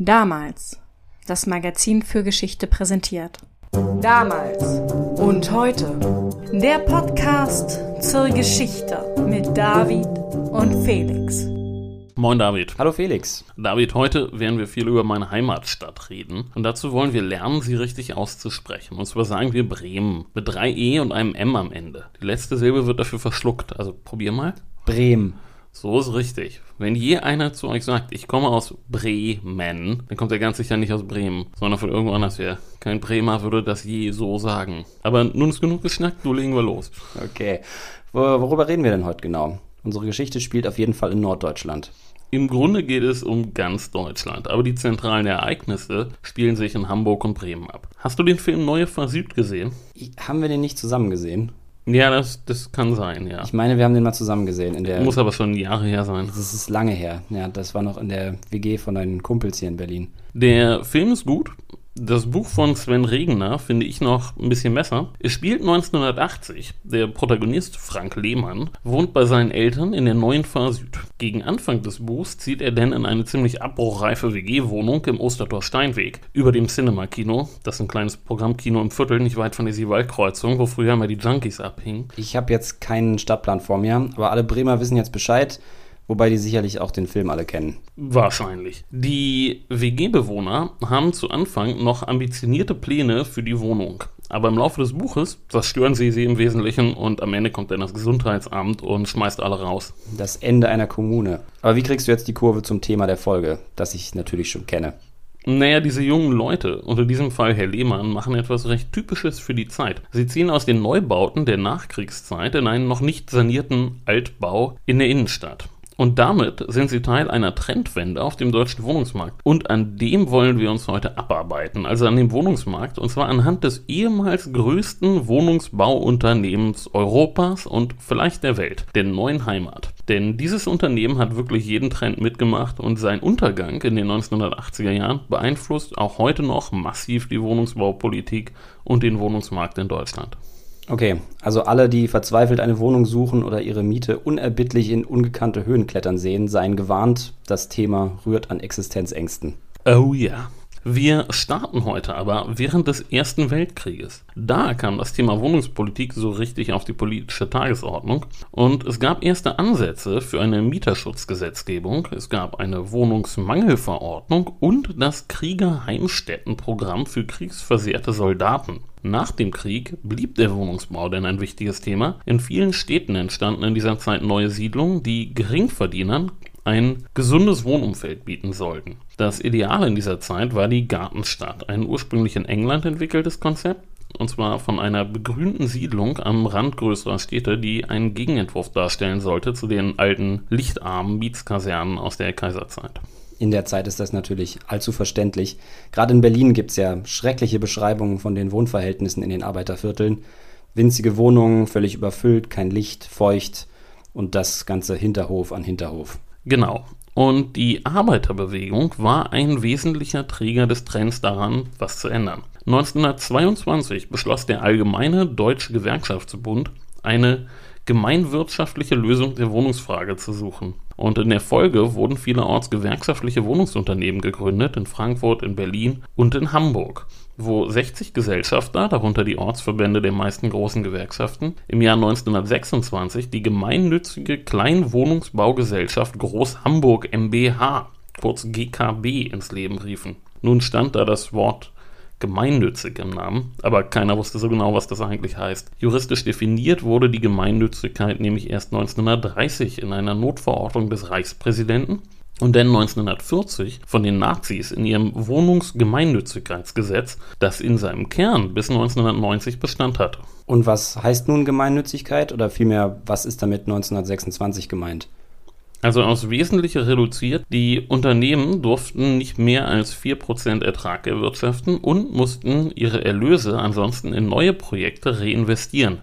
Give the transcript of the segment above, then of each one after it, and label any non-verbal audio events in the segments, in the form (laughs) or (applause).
Damals. Das Magazin für Geschichte präsentiert. Damals und heute. Der Podcast zur Geschichte mit David und Felix. Moin David. Hallo Felix. David, heute werden wir viel über meine Heimatstadt reden. Und dazu wollen wir lernen, sie richtig auszusprechen. Und zwar sagen wir Bremen. Mit drei E und einem M am Ende. Die letzte Silbe wird dafür verschluckt. Also probier mal. Bremen. So ist richtig. Wenn je einer zu euch sagt, ich komme aus Bremen, dann kommt er ganz sicher nicht aus Bremen, sondern von irgendwo anders her. Kein Bremer würde das je so sagen. Aber nun ist genug geschnackt, du legen wir los. Okay. Worüber reden wir denn heute genau? Unsere Geschichte spielt auf jeden Fall in Norddeutschland. Im Grunde geht es um ganz Deutschland, aber die zentralen Ereignisse spielen sich in Hamburg und Bremen ab. Hast du den Film Neue Fahr Süd gesehen? Haben wir den nicht zusammen gesehen? Ja, das, das kann sein, ja. Ich meine, wir haben den mal zusammen gesehen. In der, Muss aber schon Jahre her sein. Das ist lange her. Ja, das war noch in der WG von deinen Kumpels hier in Berlin. Der Film ist gut, das Buch von Sven Regner finde ich noch ein bisschen besser. Es spielt 1980. Der Protagonist Frank Lehmann wohnt bei seinen Eltern in der neuen Fahr Süd. Gegen Anfang des Buchs zieht er dann in eine ziemlich abbruchreife WG-Wohnung im Ostertor Steinweg über dem Cinema-Kino. Das ist ein kleines Programmkino im Viertel, nicht weit von der Siewaldkreuzung, wo früher mal die Junkies abhingen. Ich habe jetzt keinen Stadtplan vor mir, aber alle Bremer wissen jetzt Bescheid. Wobei die sicherlich auch den Film alle kennen. Wahrscheinlich. Die WG-Bewohner haben zu Anfang noch ambitionierte Pläne für die Wohnung. Aber im Laufe des Buches zerstören sie sie im Wesentlichen und am Ende kommt dann das Gesundheitsamt und schmeißt alle raus. Das Ende einer Kommune. Aber wie kriegst du jetzt die Kurve zum Thema der Folge, das ich natürlich schon kenne? Naja, diese jungen Leute, und in diesem Fall Herr Lehmann, machen etwas recht Typisches für die Zeit. Sie ziehen aus den Neubauten der Nachkriegszeit in einen noch nicht sanierten Altbau in der Innenstadt. Und damit sind sie Teil einer Trendwende auf dem deutschen Wohnungsmarkt. Und an dem wollen wir uns heute abarbeiten. Also an dem Wohnungsmarkt. Und zwar anhand des ehemals größten Wohnungsbauunternehmens Europas und vielleicht der Welt, der neuen Heimat. Denn dieses Unternehmen hat wirklich jeden Trend mitgemacht und sein Untergang in den 1980er Jahren beeinflusst auch heute noch massiv die Wohnungsbaupolitik und den Wohnungsmarkt in Deutschland. Okay, also alle, die verzweifelt eine Wohnung suchen oder ihre Miete unerbittlich in ungekannte Höhen klettern sehen, seien gewarnt, das Thema rührt an Existenzängsten. Oh ja. Wir starten heute aber während des Ersten Weltkrieges. Da kam das Thema Wohnungspolitik so richtig auf die politische Tagesordnung und es gab erste Ansätze für eine Mieterschutzgesetzgebung, es gab eine Wohnungsmangelverordnung und das Kriegerheimstättenprogramm für kriegsversehrte Soldaten. Nach dem Krieg blieb der Wohnungsbau denn ein wichtiges Thema. In vielen Städten entstanden in dieser Zeit neue Siedlungen, die Geringverdienern ein gesundes Wohnumfeld bieten sollten. Das Ideal in dieser Zeit war die Gartenstadt, ein ursprünglich in England entwickeltes Konzept, und zwar von einer begrünten Siedlung am Rand größerer Städte, die einen Gegenentwurf darstellen sollte zu den alten lichtarmen Mietskasernen aus der Kaiserzeit in der Zeit ist das natürlich allzu verständlich. Gerade in Berlin gibt es ja schreckliche Beschreibungen von den Wohnverhältnissen in den Arbeitervierteln. Winzige Wohnungen, völlig überfüllt, kein Licht, feucht und das ganze Hinterhof an Hinterhof. Genau. Und die Arbeiterbewegung war ein wesentlicher Träger des Trends daran, was zu ändern. 1922 beschloss der Allgemeine Deutsche Gewerkschaftsbund eine gemeinwirtschaftliche Lösung der Wohnungsfrage zu suchen. Und in der Folge wurden vielerorts gewerkschaftliche Wohnungsunternehmen gegründet, in Frankfurt, in Berlin und in Hamburg, wo 60 Gesellschafter, darunter die Ortsverbände der meisten großen Gewerkschaften, im Jahr 1926 die gemeinnützige Kleinwohnungsbaugesellschaft Groß Hamburg MBH, kurz GKB, ins Leben riefen. Nun stand da das Wort gemeinnützig im Namen, aber keiner wusste so genau, was das eigentlich heißt. Juristisch definiert wurde die Gemeinnützigkeit nämlich erst 1930 in einer Notverordnung des Reichspräsidenten und dann 1940 von den Nazis in ihrem Wohnungsgemeinnützigkeitsgesetz, das in seinem Kern bis 1990 Bestand hatte. Und was heißt nun Gemeinnützigkeit oder vielmehr, was ist damit 1926 gemeint? Also aufs Wesentliche reduziert, die Unternehmen durften nicht mehr als 4% Ertrag erwirtschaften und mussten ihre Erlöse ansonsten in neue Projekte reinvestieren.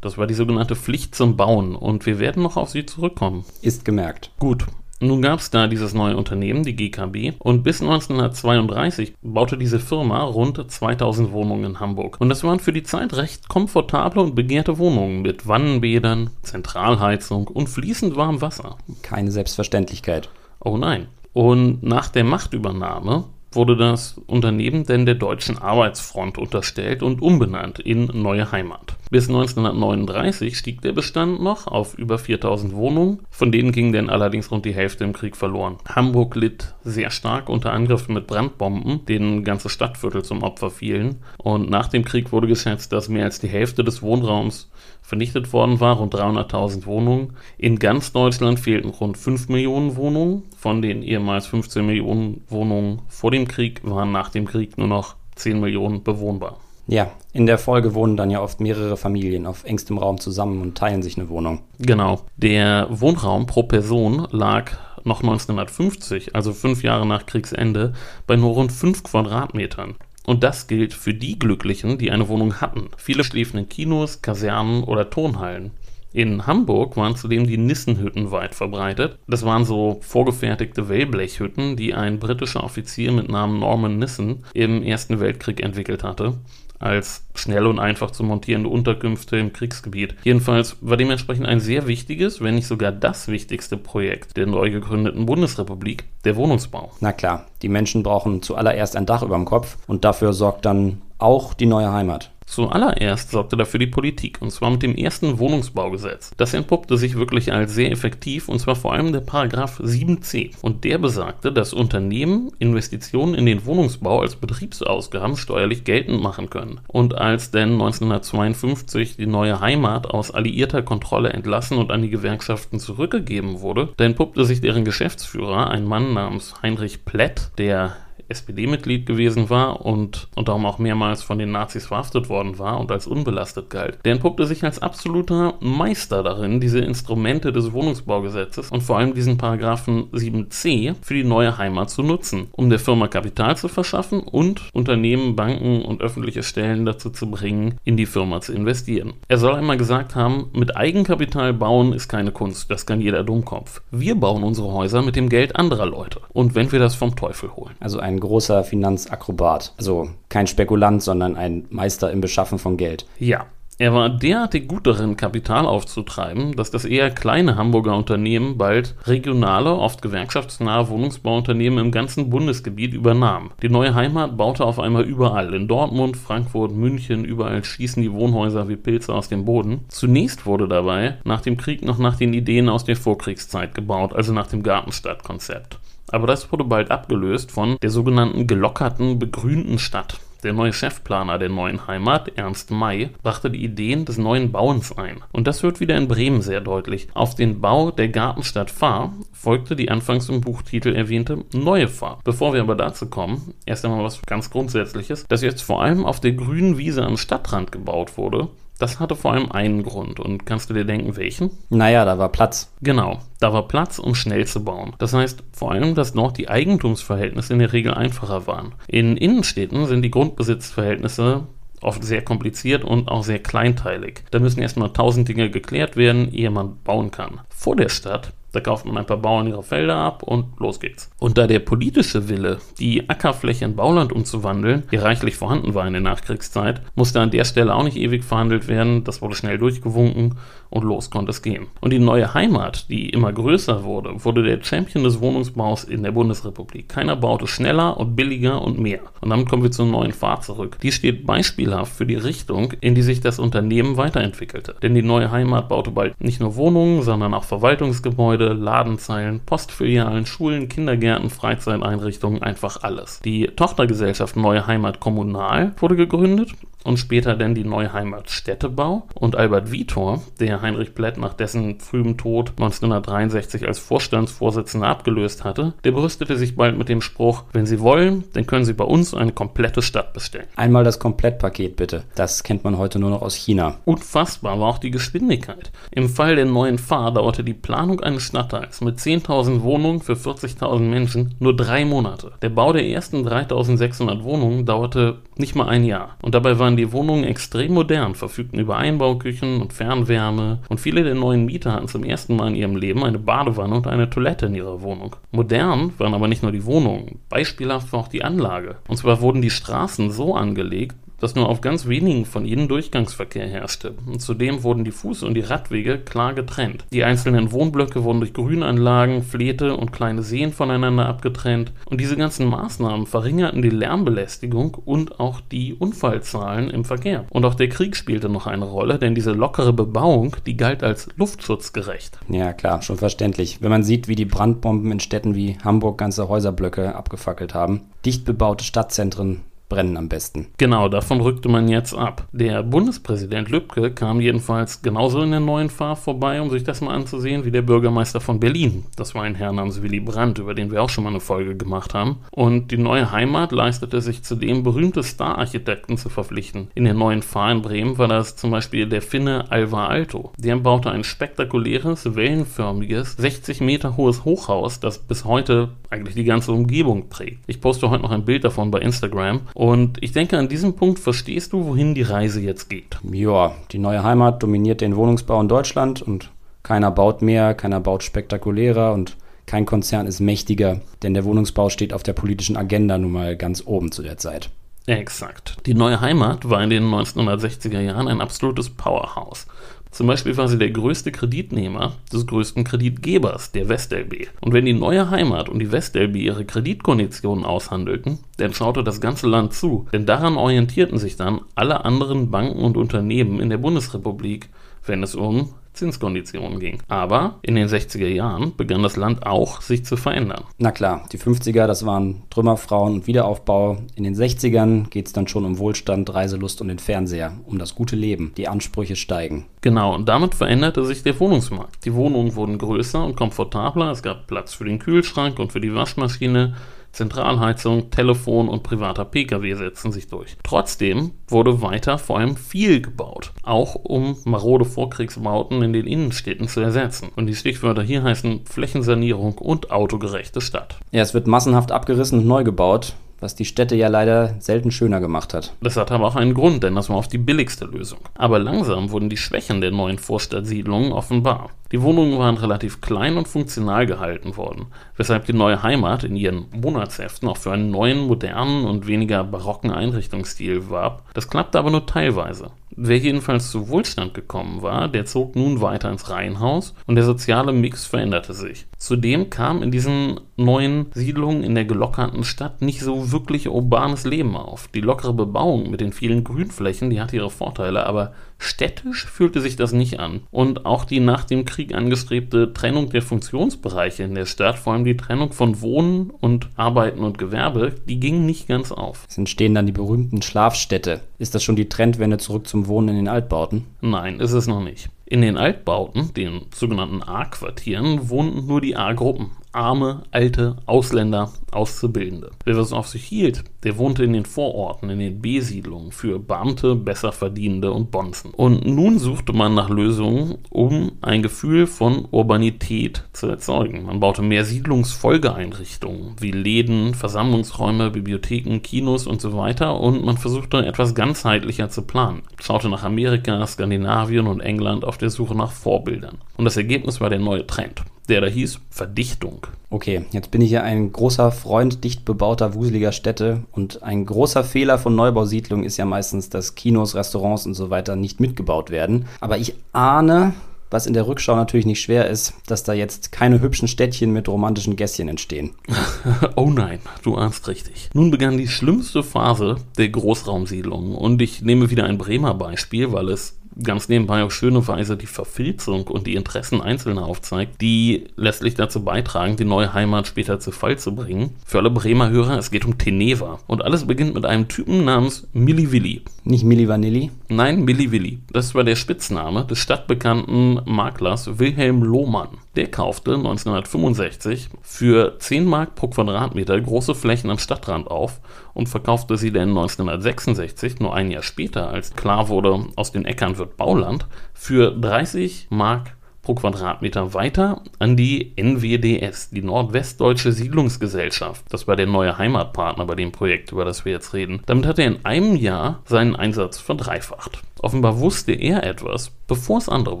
Das war die sogenannte Pflicht zum Bauen und wir werden noch auf sie zurückkommen. Ist gemerkt. Gut, nun gab es da dieses neue Unternehmen, die GKB, und bis 1932 baute diese Firma rund 2000 Wohnungen in Hamburg. Und das waren für die Zeit recht komfortable und begehrte Wohnungen mit Wannenbädern, Zentralheizung und fließend warmem Wasser. Keine Selbstverständlichkeit. Oh nein. Und nach der Machtübernahme wurde das Unternehmen denn der Deutschen Arbeitsfront unterstellt und umbenannt in Neue Heimat. Bis 1939 stieg der Bestand noch auf über 4000 Wohnungen, von denen ging denn allerdings rund die Hälfte im Krieg verloren. Hamburg litt sehr stark unter Angriffen mit Brandbomben, denen ganze Stadtviertel zum Opfer fielen. Und nach dem Krieg wurde geschätzt, dass mehr als die Hälfte des Wohnraums vernichtet worden war, rund 300.000 Wohnungen. In ganz Deutschland fehlten rund 5 Millionen Wohnungen. Von den ehemals 15 Millionen Wohnungen vor dem Krieg waren nach dem Krieg nur noch 10 Millionen bewohnbar. Ja, in der Folge wohnen dann ja oft mehrere Familien auf engstem Raum zusammen und teilen sich eine Wohnung. Genau. Der Wohnraum pro Person lag noch 1950, also fünf Jahre nach Kriegsende, bei nur rund 5 Quadratmetern. Und das gilt für die Glücklichen, die eine Wohnung hatten. Viele schliefen in Kinos, Kasernen oder Turnhallen. In Hamburg waren zudem die Nissenhütten weit verbreitet. Das waren so vorgefertigte Wellblechhütten, die ein britischer Offizier mit Namen Norman Nissen im Ersten Weltkrieg entwickelt hatte als schnell und einfach zu montierende Unterkünfte im Kriegsgebiet. Jedenfalls war dementsprechend ein sehr wichtiges, wenn nicht sogar das wichtigste Projekt der neu gegründeten Bundesrepublik, der Wohnungsbau. Na klar, die Menschen brauchen zuallererst ein Dach über dem Kopf und dafür sorgt dann auch die neue Heimat. Zuallererst sorgte dafür die Politik, und zwar mit dem ersten Wohnungsbaugesetz. Das entpuppte sich wirklich als sehr effektiv, und zwar vor allem der Paragraph 7c. Und der besagte, dass Unternehmen Investitionen in den Wohnungsbau als Betriebsausgaben steuerlich geltend machen können. Und als denn 1952 die neue Heimat aus alliierter Kontrolle entlassen und an die Gewerkschaften zurückgegeben wurde, da entpuppte sich deren Geschäftsführer, ein Mann namens Heinrich Plätt, der SPD-Mitglied gewesen war und, und darum auch mehrmals von den Nazis verhaftet worden war und als unbelastet galt. Der entpuppte sich als absoluter Meister darin, diese Instrumente des Wohnungsbaugesetzes und vor allem diesen Paragraphen 7c für die neue Heimat zu nutzen, um der Firma Kapital zu verschaffen und Unternehmen, Banken und öffentliche Stellen dazu zu bringen, in die Firma zu investieren. Er soll einmal gesagt haben, mit Eigenkapital bauen ist keine Kunst, das kann jeder Dummkopf. Wir bauen unsere Häuser mit dem Geld anderer Leute und wenn wir das vom Teufel holen. Also ein großer Finanzakrobat. Also kein Spekulant, sondern ein Meister im Beschaffen von Geld. Ja. Er war derartig gut darin, Kapital aufzutreiben, dass das eher kleine Hamburger Unternehmen bald regionale, oft gewerkschaftsnahe Wohnungsbauunternehmen im ganzen Bundesgebiet übernahm. Die neue Heimat baute auf einmal überall. In Dortmund, Frankfurt, München, überall schießen die Wohnhäuser wie Pilze aus dem Boden. Zunächst wurde dabei nach dem Krieg noch nach den Ideen aus der Vorkriegszeit gebaut, also nach dem Gartenstadtkonzept. Aber das wurde bald abgelöst von der sogenannten gelockerten, begrünten Stadt. Der neue Chefplaner der neuen Heimat, Ernst May, brachte die Ideen des neuen Bauens ein. Und das wird wieder in Bremen sehr deutlich. Auf den Bau der Gartenstadt Fahr folgte die anfangs im Buchtitel erwähnte neue Fahr. Bevor wir aber dazu kommen, erst einmal was ganz Grundsätzliches, das jetzt vor allem auf der grünen Wiese am Stadtrand gebaut wurde, das hatte vor allem einen Grund. Und kannst du dir denken, welchen? Naja, da war Platz. Genau, da war Platz, um schnell zu bauen. Das heißt vor allem, dass dort die Eigentumsverhältnisse in der Regel einfacher waren. In Innenstädten sind die Grundbesitzverhältnisse oft sehr kompliziert und auch sehr kleinteilig. Da müssen erstmal tausend Dinge geklärt werden, ehe man bauen kann. Vor der Stadt da kauft man ein paar Bauern ihre Felder ab und los geht's. Und da der politische Wille, die Ackerfläche in Bauland umzuwandeln, hier reichlich vorhanden war in der Nachkriegszeit, musste an der Stelle auch nicht ewig verhandelt werden, das wurde schnell durchgewunken und los konnte es gehen. Und die neue Heimat, die immer größer wurde, wurde der Champion des Wohnungsbaus in der Bundesrepublik. Keiner baute schneller und billiger und mehr. Und damit kommen wir zur neuen Fahrt zurück. Die steht beispielhaft für die Richtung, in die sich das Unternehmen weiterentwickelte. Denn die neue Heimat baute bald nicht nur Wohnungen, sondern auch Verwaltungsgebäude, Gebäude, Ladenzeilen, Postfilialen, Schulen, Kindergärten, Freizeiteinrichtungen, einfach alles. Die Tochtergesellschaft Neue Heimat Kommunal wurde gegründet und später dann die Neue Heimat Städtebau und Albert Vitor, der Heinrich Plätt nach dessen frühem Tod 1963 als Vorstandsvorsitzender abgelöst hatte, der brüstete sich bald mit dem Spruch, wenn Sie wollen, dann können Sie bei uns eine komplette Stadt bestellen. Einmal das Komplettpaket bitte. Das kennt man heute nur noch aus China. Unfassbar war auch die Geschwindigkeit. Im Fall der neuen Fahr dauerte die Planung eines Stadtteils mit 10.000 Wohnungen für 40.000 Menschen nur drei Monate. Der Bau der ersten 3.600 Wohnungen dauerte nicht mal ein Jahr. Und dabei waren die Wohnungen extrem modern, verfügten über Einbauküchen und Fernwärme und viele der neuen Mieter hatten zum ersten Mal in ihrem Leben eine Badewanne und eine Toilette in ihrer Wohnung. Modern waren aber nicht nur die Wohnungen, beispielhaft war auch die Anlage. Und zwar wurden die Straßen so angelegt, dass nur auf ganz wenigen von ihnen Durchgangsverkehr herrschte. Und zudem wurden die Fuß- und die Radwege klar getrennt. Die einzelnen Wohnblöcke wurden durch Grünanlagen, Fläte und kleine Seen voneinander abgetrennt. Und diese ganzen Maßnahmen verringerten die Lärmbelästigung und auch die Unfallzahlen im Verkehr. Und auch der Krieg spielte noch eine Rolle, denn diese lockere Bebauung, die galt als luftschutzgerecht. Ja, klar, schon verständlich. Wenn man sieht, wie die Brandbomben in Städten wie Hamburg ganze Häuserblöcke abgefackelt haben. Dicht bebaute Stadtzentren brennen am besten. Genau, davon rückte man jetzt ab. Der Bundespräsident Lübcke kam jedenfalls genauso in der neuen Fahr vorbei, um sich das mal anzusehen, wie der Bürgermeister von Berlin. Das war ein Herr namens Willy Brandt, über den wir auch schon mal eine Folge gemacht haben. Und die neue Heimat leistete sich zudem berühmte Star-Architekten zu verpflichten. In der neuen Fahr in Bremen war das zum Beispiel der Finne Alvar Alto. Der baute ein spektakuläres, wellenförmiges, 60 Meter hohes Hochhaus, das bis heute eigentlich die ganze Umgebung prägt. Ich poste heute noch ein Bild davon bei Instagram und ich denke, an diesem Punkt verstehst du, wohin die Reise jetzt geht. Ja, die neue Heimat dominiert den Wohnungsbau in Deutschland und keiner baut mehr, keiner baut spektakulärer und kein Konzern ist mächtiger, denn der Wohnungsbau steht auf der politischen Agenda nun mal ganz oben zu der Zeit. Exakt. Die neue Heimat war in den 1960er Jahren ein absolutes Powerhouse. Zum Beispiel war sie der größte Kreditnehmer des größten Kreditgebers, der WestLB. Und wenn die neue Heimat und die WestLB ihre Kreditkonditionen aushandelten, dann schaute das ganze Land zu, denn daran orientierten sich dann alle anderen Banken und Unternehmen in der Bundesrepublik, wenn es um Zinskonditionen ging. Aber in den 60er Jahren begann das Land auch sich zu verändern. Na klar, die 50er, das waren Trümmerfrauen und Wiederaufbau. In den 60ern geht es dann schon um Wohlstand, Reiselust und den Fernseher, um das gute Leben. Die Ansprüche steigen. Genau, und damit veränderte sich der Wohnungsmarkt. Die Wohnungen wurden größer und komfortabler, es gab Platz für den Kühlschrank und für die Waschmaschine. Zentralheizung, Telefon und privater Pkw setzen sich durch. Trotzdem wurde weiter vor allem viel gebaut, auch um marode Vorkriegsbauten in den Innenstädten zu ersetzen. Und die Stichwörter hier heißen Flächensanierung und autogerechte Stadt. Ja, es wird massenhaft abgerissen und neu gebaut was die Städte ja leider selten schöner gemacht hat. Das hat aber auch einen Grund, denn das war oft die billigste Lösung. Aber langsam wurden die Schwächen der neuen Vorstadtsiedlungen offenbar. Die Wohnungen waren relativ klein und funktional gehalten worden, weshalb die neue Heimat in ihren Monatsheften auch für einen neuen, modernen und weniger barocken Einrichtungsstil warb. Das klappte aber nur teilweise. Wer jedenfalls zu Wohlstand gekommen war, der zog nun weiter ins Reihenhaus und der soziale Mix veränderte sich. Zudem kam in diesen neuen Siedlungen in der gelockerten Stadt nicht so wirklich urbanes Leben auf. Die lockere Bebauung mit den vielen Grünflächen, die hatte ihre Vorteile, aber städtisch fühlte sich das nicht an. Und auch die nach dem Krieg angestrebte Trennung der Funktionsbereiche in der Stadt, vor allem die Trennung von Wohnen und Arbeiten und Gewerbe, die ging nicht ganz auf. Es entstehen dann die berühmten Schlafstädte. Ist das schon die Trendwende zurück zum Wohnen in den Altbauten? Nein, ist es noch nicht. In den Altbauten, den sogenannten A-Quartieren, wohnten nur die A-Gruppen. Arme, alte, Ausländer, Auszubildende. Wer was auf sich hielt, der wohnte in den Vororten, in den B-Siedlungen für Beamte, Besserverdienende und Bonzen. Und nun suchte man nach Lösungen, um ein Gefühl von Urbanität zu erzeugen. Man baute mehr Siedlungsfolgeeinrichtungen wie Läden, Versammlungsräume, Bibliotheken, Kinos und so weiter und man versuchte etwas ganzheitlicher zu planen. Schaute nach Amerika, Skandinavien und England auf der Suche nach Vorbildern. Und das Ergebnis war der neue Trend der da hieß Verdichtung. Okay, jetzt bin ich ja ein großer Freund dicht bebauter, wuseliger Städte und ein großer Fehler von Neubausiedlungen ist ja meistens, dass Kinos, Restaurants und so weiter nicht mitgebaut werden. Aber ich ahne, was in der Rückschau natürlich nicht schwer ist, dass da jetzt keine hübschen Städtchen mit romantischen Gässchen entstehen. (laughs) oh nein, du ahnst richtig. Nun begann die schlimmste Phase der Großraumsiedlung und ich nehme wieder ein Bremer Beispiel, weil es ganz nebenbei auf schöne Weise die Verfilzung und die Interessen Einzelner aufzeigt, die letztlich dazu beitragen, die neue Heimat später zu Fall zu bringen. Für alle Bremer Hörer, es geht um Teneva. Und alles beginnt mit einem Typen namens Milli Willi. Nicht Milli Vanilli? Nein, Milli Willi. Das war der Spitzname des stadtbekannten Maklers Wilhelm Lohmann. Der kaufte 1965 für 10 Mark pro Quadratmeter große Flächen am Stadtrand auf und verkaufte sie dann 1966, nur ein Jahr später, als klar wurde, aus den Äckern wird Bauland, für 30 Mark pro Quadratmeter weiter an die NWDS, die Nordwestdeutsche Siedlungsgesellschaft. Das war der neue Heimatpartner bei dem Projekt, über das wir jetzt reden. Damit hat er in einem Jahr seinen Einsatz verdreifacht. Offenbar wusste er etwas, bevor es andere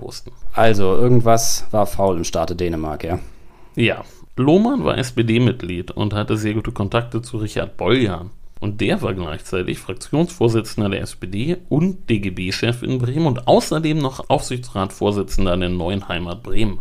wussten. Also, irgendwas war faul im Staate Dänemark, ja? Ja. Lohmann war SPD-Mitglied und hatte sehr gute Kontakte zu Richard Boljan. Und der war gleichzeitig Fraktionsvorsitzender der SPD und DGB-Chef in Bremen und außerdem noch Aufsichtsratsvorsitzender der neuen Heimat Bremen.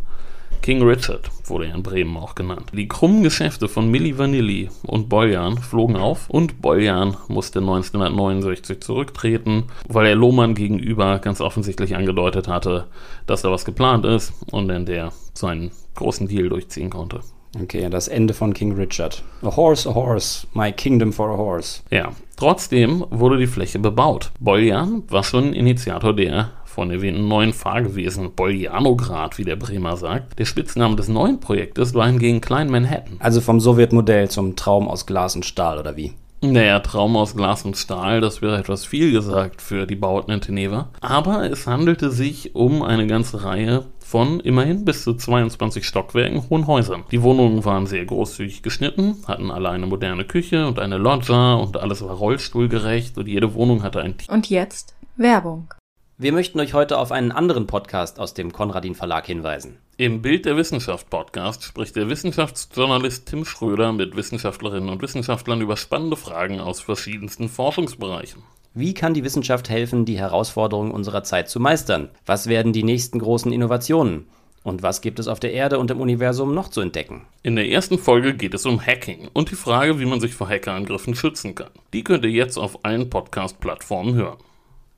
King Richard wurde er in Bremen auch genannt. Die krummen Geschäfte von Milli Vanilli und Boljan flogen auf und Boljan musste 1969 zurücktreten, weil er Lohmann gegenüber ganz offensichtlich angedeutet hatte, dass da was geplant ist und in der seinen großen Deal durchziehen konnte. Okay, das Ende von King Richard. A horse, a horse, my kingdom for a horse. Ja, trotzdem wurde die Fläche bebaut. Boljan war schon Initiator der von erwähnten neuen Fahrgewesen, Boljanograd, wie der Bremer sagt. Der Spitzname des neuen Projektes war hingegen Klein Manhattan. Also vom Sowjetmodell zum Traum aus Glas und Stahl, oder wie? Naja, Traum aus Glas und Stahl, das wäre etwas viel gesagt für die Bauten in Teneva. Aber es handelte sich um eine ganze Reihe von immerhin bis zu 22 Stockwerken hohen Häusern. Die Wohnungen waren sehr großzügig geschnitten, hatten alle eine moderne Küche und eine Loggia und alles war rollstuhlgerecht und jede Wohnung hatte ein Team. Und jetzt Werbung. Wir möchten euch heute auf einen anderen Podcast aus dem Konradin Verlag hinweisen. Im Bild der Wissenschaft Podcast spricht der Wissenschaftsjournalist Tim Schröder mit Wissenschaftlerinnen und Wissenschaftlern über spannende Fragen aus verschiedensten Forschungsbereichen. Wie kann die Wissenschaft helfen, die Herausforderungen unserer Zeit zu meistern? Was werden die nächsten großen Innovationen? Und was gibt es auf der Erde und im Universum noch zu entdecken? In der ersten Folge geht es um Hacking und die Frage, wie man sich vor Hackerangriffen schützen kann. Die könnt ihr jetzt auf allen Podcast-Plattformen hören.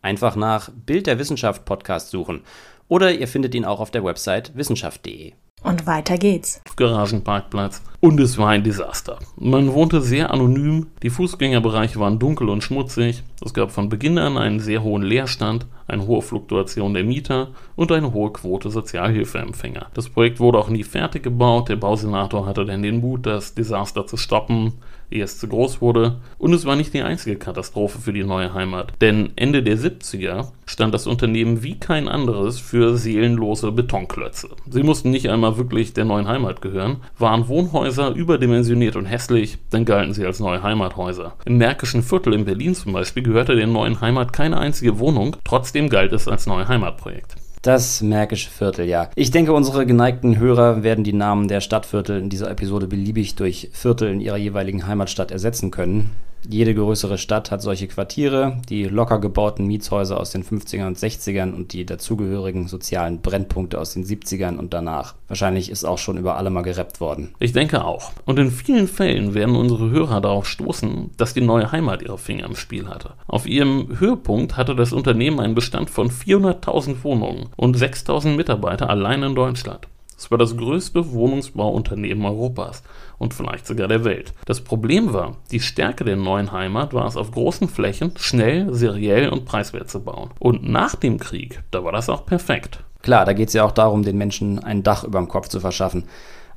Einfach nach Bild der Wissenschaft Podcast suchen oder ihr findet ihn auch auf der Website wissenschaft.de. Und weiter geht's. Garagenparkplatz. Und es war ein Desaster. Man wohnte sehr anonym, die Fußgängerbereiche waren dunkel und schmutzig, es gab von Beginn an einen sehr hohen Leerstand, eine hohe Fluktuation der Mieter und eine hohe Quote Sozialhilfeempfänger. Das Projekt wurde auch nie fertig gebaut, der Bausenator hatte dann den Mut, das Desaster zu stoppen, ehe es zu groß wurde. Und es war nicht die einzige Katastrophe für die neue Heimat. Denn Ende der 70er stand das Unternehmen wie kein anderes für seelenlose Betonklötze. Sie mussten nicht einmal wirklich der neuen Heimat gehören, waren Wohnhäuser überdimensioniert und hässlich, dann galten sie als neue Heimathäuser. Im Märkischen Viertel in Berlin zum Beispiel gehörte der neuen Heimat keine einzige Wohnung, trotzdem galt es als neue Heimatprojekt. Das Märkische Viertel, ja. Ich denke, unsere geneigten Hörer werden die Namen der Stadtviertel in dieser Episode beliebig durch Viertel in ihrer jeweiligen Heimatstadt ersetzen können. Jede größere Stadt hat solche Quartiere, die locker gebauten Mietshäuser aus den 50ern und 60ern und die dazugehörigen sozialen Brennpunkte aus den 70ern und danach. Wahrscheinlich ist auch schon über alle mal gerappt worden. Ich denke auch. Und in vielen Fällen werden unsere Hörer darauf stoßen, dass die neue Heimat ihre Finger im Spiel hatte. Auf ihrem Höhepunkt hatte das Unternehmen einen Bestand von 400.000 Wohnungen und 6.000 Mitarbeiter allein in Deutschland. Es war das größte Wohnungsbauunternehmen Europas und vielleicht sogar der Welt. Das Problem war, die Stärke der neuen Heimat war es auf großen Flächen schnell, seriell und preiswert zu bauen. Und nach dem Krieg, da war das auch perfekt. Klar, da geht es ja auch darum, den Menschen ein Dach über dem Kopf zu verschaffen.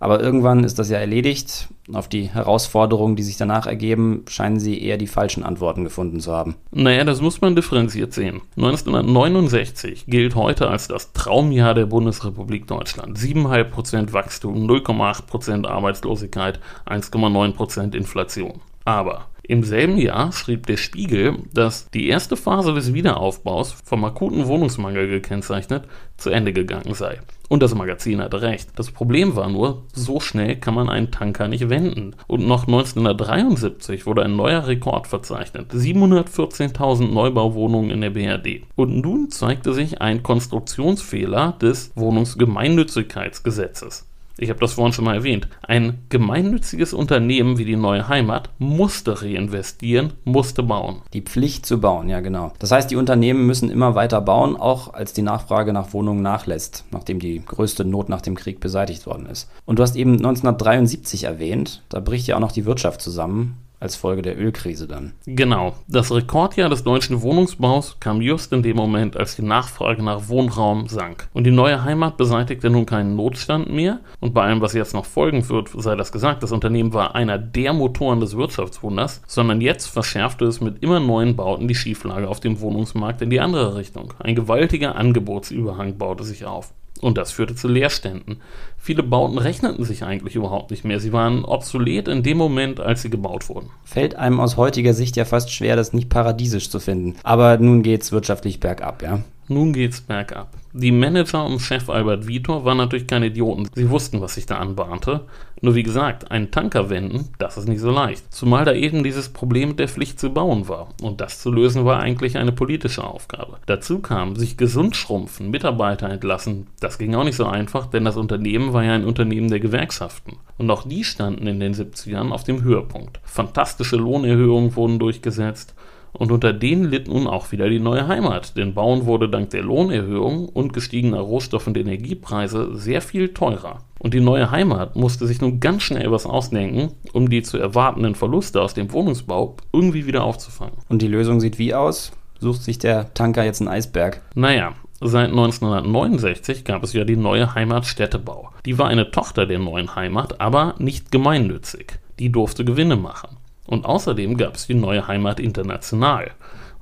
Aber irgendwann ist das ja erledigt. Auf die Herausforderungen, die sich danach ergeben, scheinen sie eher die falschen Antworten gefunden zu haben. Naja, das muss man differenziert sehen. 1969 gilt heute als das Traumjahr der Bundesrepublik Deutschland. 7,5% Wachstum, 0,8% Arbeitslosigkeit, 1,9% Inflation. Aber im selben Jahr schrieb der Spiegel, dass die erste Phase des Wiederaufbaus vom akuten Wohnungsmangel gekennzeichnet zu Ende gegangen sei. Und das Magazin hatte recht. Das Problem war nur, so schnell kann man einen Tanker nicht wenden. Und noch 1973 wurde ein neuer Rekord verzeichnet. 714.000 Neubauwohnungen in der BRD. Und nun zeigte sich ein Konstruktionsfehler des Wohnungsgemeinnützigkeitsgesetzes. Ich habe das vorhin schon mal erwähnt. Ein gemeinnütziges Unternehmen wie die Neue Heimat musste reinvestieren, musste bauen. Die Pflicht zu bauen, ja genau. Das heißt, die Unternehmen müssen immer weiter bauen, auch als die Nachfrage nach Wohnungen nachlässt, nachdem die größte Not nach dem Krieg beseitigt worden ist. Und du hast eben 1973 erwähnt, da bricht ja auch noch die Wirtschaft zusammen als Folge der Ölkrise dann. Genau. Das Rekordjahr des deutschen Wohnungsbaus kam just in dem Moment, als die Nachfrage nach Wohnraum sank. Und die neue Heimat beseitigte nun keinen Notstand mehr. Und bei allem, was jetzt noch folgen wird, sei das gesagt, das Unternehmen war einer der Motoren des Wirtschaftswunders, sondern jetzt verschärfte es mit immer neuen Bauten die Schieflage auf dem Wohnungsmarkt in die andere Richtung. Ein gewaltiger Angebotsüberhang baute sich auf. Und das führte zu Leerständen. Viele Bauten rechneten sich eigentlich überhaupt nicht mehr. Sie waren obsolet in dem Moment, als sie gebaut wurden. Fällt einem aus heutiger Sicht ja fast schwer, das nicht paradiesisch zu finden. Aber nun geht's wirtschaftlich bergab, ja? Nun geht's bergab. Die Manager um Chef Albert Vitor waren natürlich keine Idioten. Sie wussten, was sich da anbahnte. Nur wie gesagt, einen Tanker wenden, das ist nicht so leicht. Zumal da eben dieses Problem mit der Pflicht zu bauen war. Und das zu lösen war eigentlich eine politische Aufgabe. Dazu kam, sich gesund schrumpfen, Mitarbeiter entlassen. Das ging auch nicht so einfach, denn das Unternehmen war ja ein Unternehmen der Gewerkschaften. Und auch die standen in den 70ern auf dem Höhepunkt. Fantastische Lohnerhöhungen wurden durchgesetzt. Und unter denen litt nun auch wieder die neue Heimat, denn Bauen wurde dank der Lohnerhöhung und gestiegener Rohstoff- und Energiepreise sehr viel teurer. Und die neue Heimat musste sich nun ganz schnell was ausdenken, um die zu erwartenden Verluste aus dem Wohnungsbau irgendwie wieder aufzufangen. Und die Lösung sieht wie aus? Sucht sich der Tanker jetzt einen Eisberg? Naja, Seit 1969 gab es ja die neue Heimat Städtebau. Die war eine Tochter der neuen Heimat, aber nicht gemeinnützig. Die durfte Gewinne machen. Und außerdem gab es die neue Heimat International.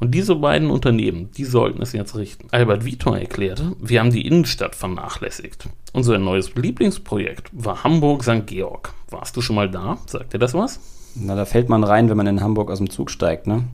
Und diese beiden Unternehmen, die sollten es jetzt richten. Albert Vitor erklärte, wir haben die Innenstadt vernachlässigt. Unser neues Lieblingsprojekt war Hamburg St. Georg. Warst du schon mal da? Sagt dir das was? Na, da fällt man rein, wenn man in Hamburg aus dem Zug steigt, ne?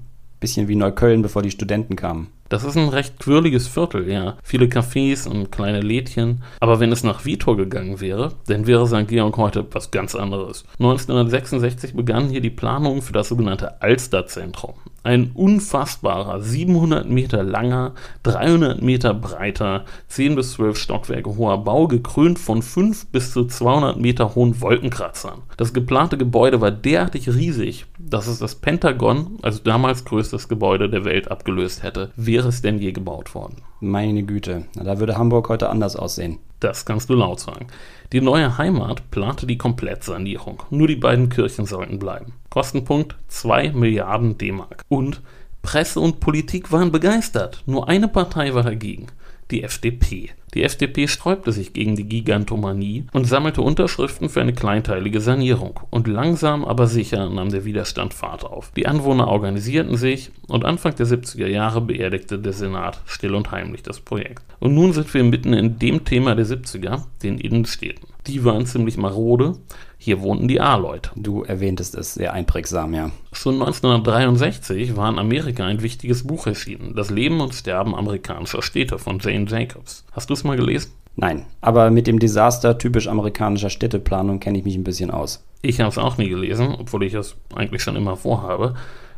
Bisschen wie Neukölln, bevor die Studenten kamen. Das ist ein recht quirliges Viertel, ja. Viele Cafés und kleine Lädchen. Aber wenn es nach Vitor gegangen wäre, dann wäre St. Georg heute was ganz anderes. 1966 begann hier die Planung für das sogenannte Alsterzentrum. Ein unfassbarer, 700 Meter langer, 300 Meter breiter, 10 bis 12 Stockwerke hoher Bau, gekrönt von 5 bis zu 200 Meter hohen Wolkenkratzern. Das geplante Gebäude war derartig riesig, dass es das Pentagon, also damals größtes Gebäude der Welt, abgelöst hätte, wäre es denn je gebaut worden. Meine Güte, na, da würde Hamburg heute anders aussehen. Das kannst du laut sagen. Die neue Heimat plante die Komplettsanierung. Nur die beiden Kirchen sollten bleiben. Kostenpunkt 2 Milliarden D-Mark. Und Presse und Politik waren begeistert. Nur eine Partei war dagegen. Die FDP. Die FDP sträubte sich gegen die Gigantomanie und sammelte Unterschriften für eine kleinteilige Sanierung. Und langsam aber sicher nahm der Widerstand Fahrt auf. Die Anwohner organisierten sich und Anfang der 70er Jahre beerdigte der Senat still und heimlich das Projekt. Und nun sind wir mitten in dem Thema der 70er, den Innenstädten. Die waren ziemlich marode. Hier wohnten die A-Leute. Du erwähntest es sehr einprägsam, ja. Schon 1963 war in Amerika ein wichtiges Buch erschienen, Das Leben und Sterben amerikanischer Städte von Jane Jacobs. Hast du es mal gelesen? Nein, aber mit dem Desaster typisch amerikanischer Städteplanung kenne ich mich ein bisschen aus. Ich habe es auch nie gelesen, obwohl ich es eigentlich schon immer vorhabe.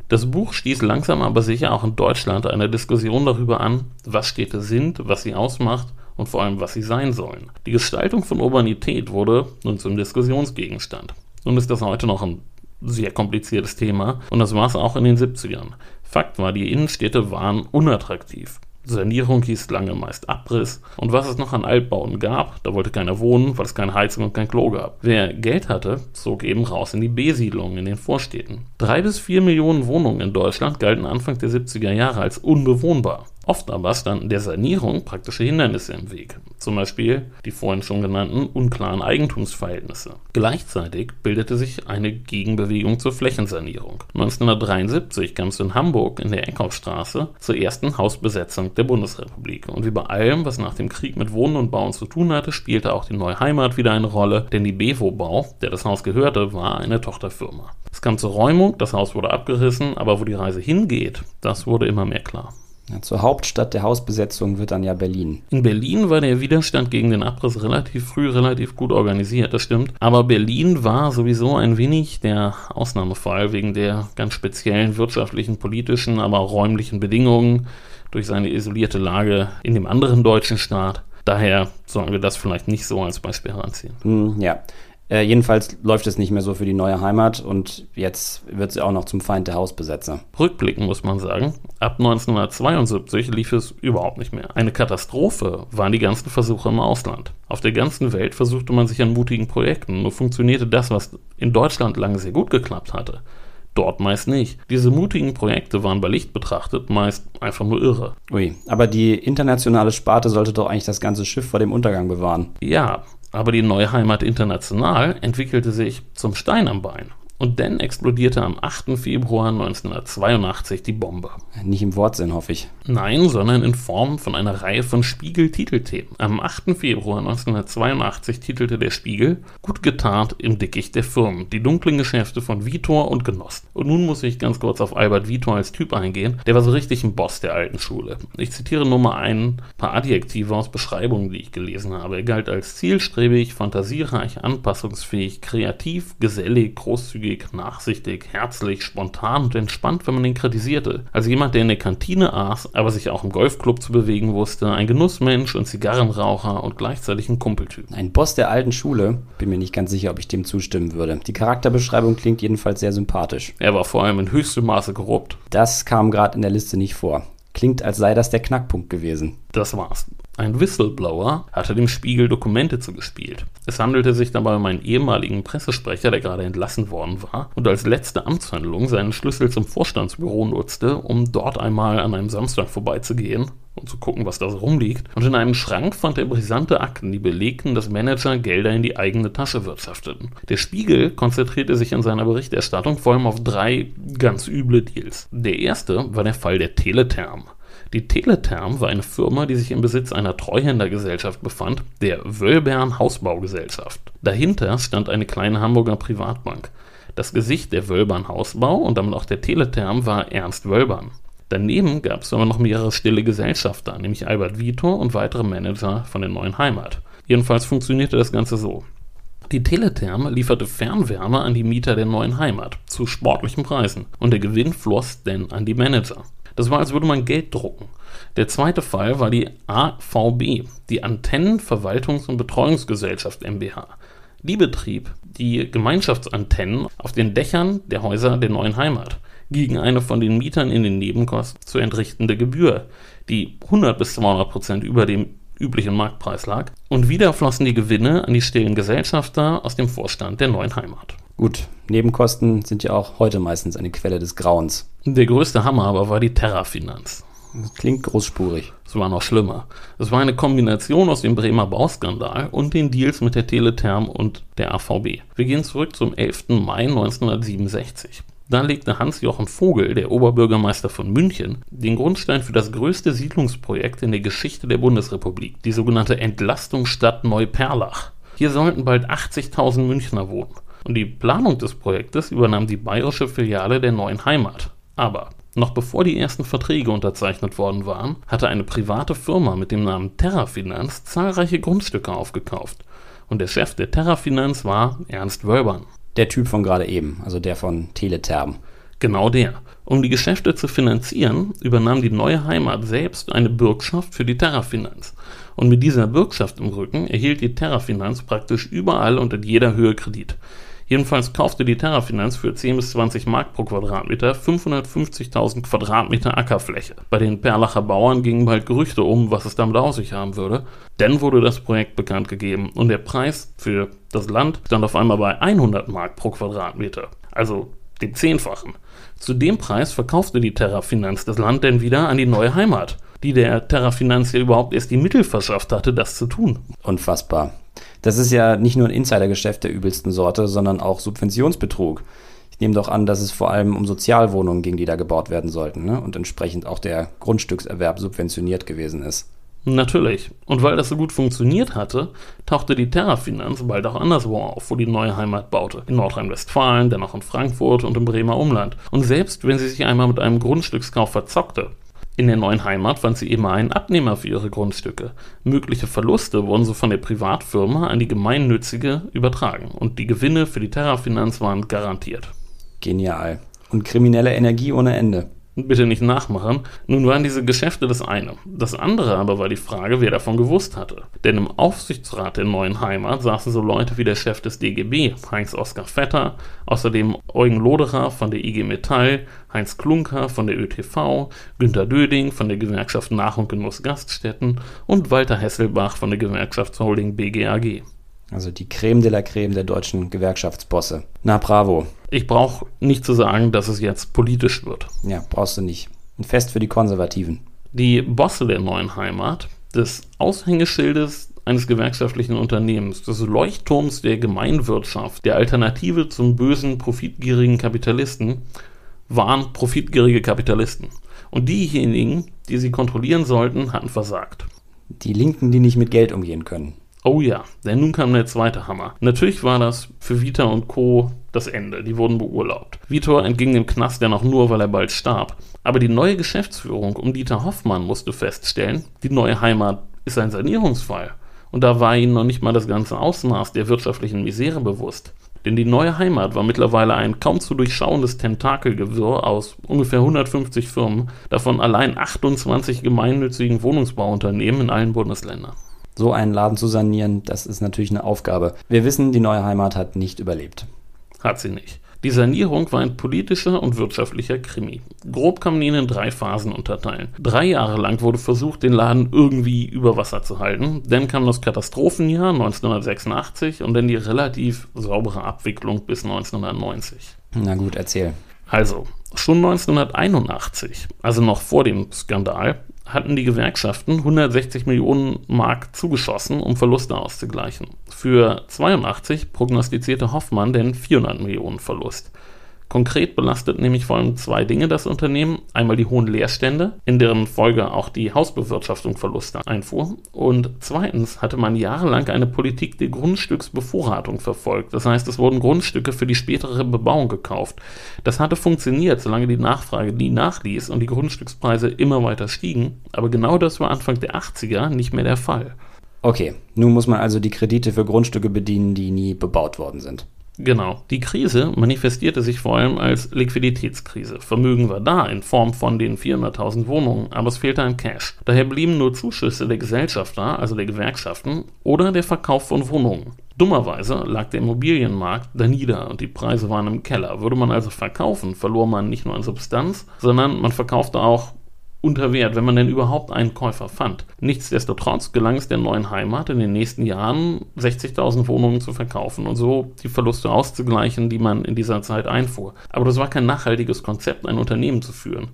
Das Buch stieß langsam aber sicher auch in Deutschland eine Diskussion darüber an, was Städte sind, was sie ausmacht und vor allem, was sie sein sollen. Die Gestaltung von Urbanität wurde nun zum Diskussionsgegenstand. Nun ist das heute noch ein sehr kompliziertes Thema und das war es auch in den 70ern. Fakt war, die Innenstädte waren unattraktiv. Sanierung hieß lange meist Abriss. Und was es noch an Altbauten gab, da wollte keiner wohnen, weil es keine Heizung und kein Klo gab. Wer Geld hatte, zog eben raus in die B-Siedlungen in den Vorstädten. Drei bis vier Millionen Wohnungen in Deutschland galten Anfang der 70er Jahre als unbewohnbar. Oft aber standen der Sanierung praktische Hindernisse im Weg, zum Beispiel die vorhin schon genannten unklaren Eigentumsverhältnisse. Gleichzeitig bildete sich eine Gegenbewegung zur Flächensanierung. 1973 kam es in Hamburg in der Eckhoffstraße zur ersten Hausbesetzung der Bundesrepublik. Und wie bei allem, was nach dem Krieg mit Wohnen und Bauen zu tun hatte, spielte auch die neue Heimat wieder eine Rolle, denn die Bevo Bau, der das Haus gehörte, war eine Tochterfirma. Es kam zur Räumung, das Haus wurde abgerissen, aber wo die Reise hingeht, das wurde immer mehr klar. Ja, zur Hauptstadt der Hausbesetzung wird dann ja Berlin. In Berlin war der Widerstand gegen den Abriss relativ früh relativ gut organisiert, das stimmt. Aber Berlin war sowieso ein wenig der Ausnahmefall wegen der ganz speziellen wirtschaftlichen, politischen, aber auch räumlichen Bedingungen durch seine isolierte Lage in dem anderen deutschen Staat. Daher sollen wir das vielleicht nicht so als Beispiel heranziehen. Hm, ja. Äh, jedenfalls läuft es nicht mehr so für die neue Heimat und jetzt wird sie auch noch zum Feind der Hausbesetzer. Rückblickend muss man sagen, ab 1972 lief es überhaupt nicht mehr. Eine Katastrophe waren die ganzen Versuche im Ausland. Auf der ganzen Welt versuchte man sich an mutigen Projekten, nur funktionierte das, was in Deutschland lange sehr gut geklappt hatte. Dort meist nicht. Diese mutigen Projekte waren bei Licht betrachtet meist einfach nur irre. Ui, aber die internationale Sparte sollte doch eigentlich das ganze Schiff vor dem Untergang bewahren. Ja, aber die neue Heimat International entwickelte sich zum Stein am Bein. Und dann explodierte am 8. Februar 1982 die Bombe. Nicht im Wortsinn, hoffe ich. Nein, sondern in Form von einer Reihe von Spiegel-Titelthemen. Am 8. Februar 1982 titelte der Spiegel Gut getarnt im Dickicht der Firmen, die dunklen Geschäfte von Vitor und Genoss. Und nun muss ich ganz kurz auf Albert Vitor als Typ eingehen. Der war so richtig ein Boss der alten Schule. Ich zitiere nur mal ein paar Adjektive aus Beschreibungen, die ich gelesen habe. Er galt als zielstrebig, fantasiereich, anpassungsfähig, kreativ, gesellig, großzügig, zügig, nachsichtig, herzlich, spontan und entspannt, wenn man ihn kritisierte. Als jemand, der in der Kantine aß, aber sich auch im Golfclub zu bewegen wusste, ein Genussmensch und Zigarrenraucher und gleichzeitig ein Kumpeltyp. Ein Boss der alten Schule? Bin mir nicht ganz sicher, ob ich dem zustimmen würde. Die Charakterbeschreibung klingt jedenfalls sehr sympathisch. Er war vor allem in höchstem Maße korrupt. Das kam gerade in der Liste nicht vor. Klingt, als sei das der Knackpunkt gewesen. Das war's. Ein Whistleblower hatte dem Spiegel Dokumente zugespielt. Es handelte sich dabei um einen ehemaligen Pressesprecher, der gerade entlassen worden war und als letzte Amtshandlung seinen Schlüssel zum Vorstandsbüro nutzte, um dort einmal an einem Samstag vorbeizugehen und zu gucken, was da so rumliegt. Und in einem Schrank fand er brisante Akten, die belegten, dass Manager Gelder in die eigene Tasche wirtschafteten. Der Spiegel konzentrierte sich in seiner Berichterstattung vor allem auf drei ganz üble Deals. Der erste war der Fall der Teletherm. Die Teletherm war eine Firma, die sich im Besitz einer Treuhändergesellschaft befand, der Wölbern Hausbaugesellschaft. Dahinter stand eine kleine Hamburger Privatbank. Das Gesicht der Wölbern Hausbau und damit auch der Teletherm war Ernst Wölbern. Daneben gab es aber noch mehrere stille Gesellschafter, nämlich Albert Vitor und weitere Manager von der neuen Heimat. Jedenfalls funktionierte das Ganze so. Die Teletherm lieferte Fernwärme an die Mieter der neuen Heimat zu sportlichen Preisen und der Gewinn floss denn an die Manager. Das war, als würde man Geld drucken. Der zweite Fall war die AVB, die Antennenverwaltungs- und Betreuungsgesellschaft MBH. Die betrieb die Gemeinschaftsantennen auf den Dächern der Häuser der neuen Heimat gegen eine von den Mietern in den Nebenkosten zu entrichtende Gebühr, die 100 bis 200 Prozent über dem üblichen Marktpreis lag. Und wieder flossen die Gewinne an die stillen Gesellschafter aus dem Vorstand der neuen Heimat. Gut, Nebenkosten sind ja auch heute meistens eine Quelle des Grauens. Der größte Hammer aber war die Terrafinanz. klingt großspurig. Es war noch schlimmer. Es war eine Kombination aus dem Bremer Bauskandal und den Deals mit der Teletherm und der AVB. Wir gehen zurück zum 11. Mai 1967. Da legte Hans-Jochen Vogel, der Oberbürgermeister von München, den Grundstein für das größte Siedlungsprojekt in der Geschichte der Bundesrepublik, die sogenannte Entlastungsstadt Neuperlach. Hier sollten bald 80.000 Münchner wohnen und die Planung des Projektes übernahm die bayerische Filiale der neuen Heimat. Aber noch bevor die ersten Verträge unterzeichnet worden waren, hatte eine private Firma mit dem Namen Terrafinanz zahlreiche Grundstücke aufgekauft. Und der Chef der Terrafinanz war Ernst Wölbern. Der Typ von gerade eben, also der von Teletherm. Genau der. Um die Geschäfte zu finanzieren, übernahm die neue Heimat selbst eine Bürgschaft für die Terrafinanz. Und mit dieser Bürgschaft im Rücken erhielt die Terrafinanz praktisch überall und in jeder Höhe Kredit. Jedenfalls kaufte die Terrafinanz für 10 bis 20 Mark pro Quadratmeter 550.000 Quadratmeter Ackerfläche. Bei den Perlacher Bauern gingen bald Gerüchte um, was es damit auf sich haben würde. Dann wurde das Projekt bekannt gegeben und der Preis für das Land stand auf einmal bei 100 Mark pro Quadratmeter. Also den Zehnfachen. Zu dem Preis verkaufte die Terrafinanz das Land denn wieder an die neue Heimat, die der Terrafinanz ja überhaupt erst die Mittel verschafft hatte, das zu tun. Unfassbar. Das ist ja nicht nur ein Insidergeschäft der übelsten Sorte, sondern auch Subventionsbetrug. Ich nehme doch an, dass es vor allem um Sozialwohnungen ging, die da gebaut werden sollten ne? und entsprechend auch der Grundstückserwerb subventioniert gewesen ist. Natürlich. Und weil das so gut funktioniert hatte, tauchte die Terrafinanz bald auch anderswo auf, wo die neue Heimat baute. In Nordrhein-Westfalen, dann auch in Frankfurt und im Bremer Umland. Und selbst wenn sie sich einmal mit einem Grundstückskauf verzockte, in der neuen Heimat fand sie immer einen Abnehmer für ihre Grundstücke. Mögliche Verluste wurden so von der Privatfirma an die gemeinnützige übertragen und die Gewinne für die Terrafinanz waren garantiert. Genial. Und kriminelle Energie ohne Ende bitte nicht nachmachen. Nun waren diese Geschäfte das eine. Das andere aber war die Frage, wer davon gewusst hatte. Denn im Aufsichtsrat der neuen Heimat saßen so Leute wie der Chef des DGB, Heinz-Oskar Vetter, außerdem Eugen Loderer von der IG Metall, Heinz Klunker von der ÖTV, Günter Döding von der Gewerkschaft Nach- und Genuss Gaststätten und Walter Hesselbach von der Gewerkschaftsholding BGAG. Also die Creme de la Creme der deutschen Gewerkschaftsbosse. Na bravo. Ich brauche nicht zu sagen, dass es jetzt politisch wird. Ja, brauchst du nicht. Ein Fest für die Konservativen. Die Bosse der neuen Heimat, des Aushängeschildes eines gewerkschaftlichen Unternehmens, des Leuchtturms der Gemeinwirtschaft, der Alternative zum bösen, profitgierigen Kapitalisten, waren profitgierige Kapitalisten. Und diejenigen, die sie kontrollieren sollten, hatten versagt. Die Linken, die nicht mit Geld umgehen können. Oh ja, denn nun kam der zweite Hammer. Natürlich war das für Vita und Co. das Ende. Die wurden beurlaubt. Vitor entging dem Knast ja noch nur, weil er bald starb. Aber die neue Geschäftsführung um Dieter Hoffmann musste feststellen, die neue Heimat ist ein Sanierungsfall. Und da war ihnen noch nicht mal das ganze Ausmaß der wirtschaftlichen Misere bewusst. Denn die neue Heimat war mittlerweile ein kaum zu durchschauendes Tentakelgewirr aus ungefähr 150 Firmen, davon allein 28 gemeinnützigen Wohnungsbauunternehmen in allen Bundesländern so einen Laden zu sanieren, das ist natürlich eine Aufgabe. Wir wissen, die neue Heimat hat nicht überlebt. Hat sie nicht. Die Sanierung war ein politischer und wirtschaftlicher Krimi. Grob kann man ihn in drei Phasen unterteilen. Drei Jahre lang wurde versucht, den Laden irgendwie über Wasser zu halten. Dann kam das Katastrophenjahr 1986 und dann die relativ saubere Abwicklung bis 1990. Na gut, erzähl. Also, schon 1981, also noch vor dem Skandal, hatten die Gewerkschaften 160 Millionen Mark zugeschossen, um Verluste auszugleichen. Für 82 prognostizierte Hoffmann den 400 Millionen Verlust. Konkret belastet nämlich vor allem zwei Dinge das Unternehmen. Einmal die hohen Leerstände, in deren Folge auch die Hausbewirtschaftung Verluste einfuhr. Und zweitens hatte man jahrelang eine Politik der Grundstücksbevorratung verfolgt. Das heißt, es wurden Grundstücke für die spätere Bebauung gekauft. Das hatte funktioniert, solange die Nachfrage nie nachließ und die Grundstückspreise immer weiter stiegen. Aber genau das war Anfang der 80er nicht mehr der Fall. Okay, nun muss man also die Kredite für Grundstücke bedienen, die nie bebaut worden sind. Genau. Die Krise manifestierte sich vor allem als Liquiditätskrise. Vermögen war da in Form von den 400.000 Wohnungen, aber es fehlte an Cash. Daher blieben nur Zuschüsse der Gesellschaft da, also der Gewerkschaften, oder der Verkauf von Wohnungen. Dummerweise lag der Immobilienmarkt da nieder und die Preise waren im Keller. Würde man also verkaufen, verlor man nicht nur an Substanz, sondern man verkaufte auch unter Wert, wenn man denn überhaupt einen Käufer fand. Nichtsdestotrotz gelang es der neuen Heimat in den nächsten Jahren 60.000 Wohnungen zu verkaufen und so die Verluste auszugleichen, die man in dieser Zeit einfuhr. Aber das war kein nachhaltiges Konzept, ein Unternehmen zu führen.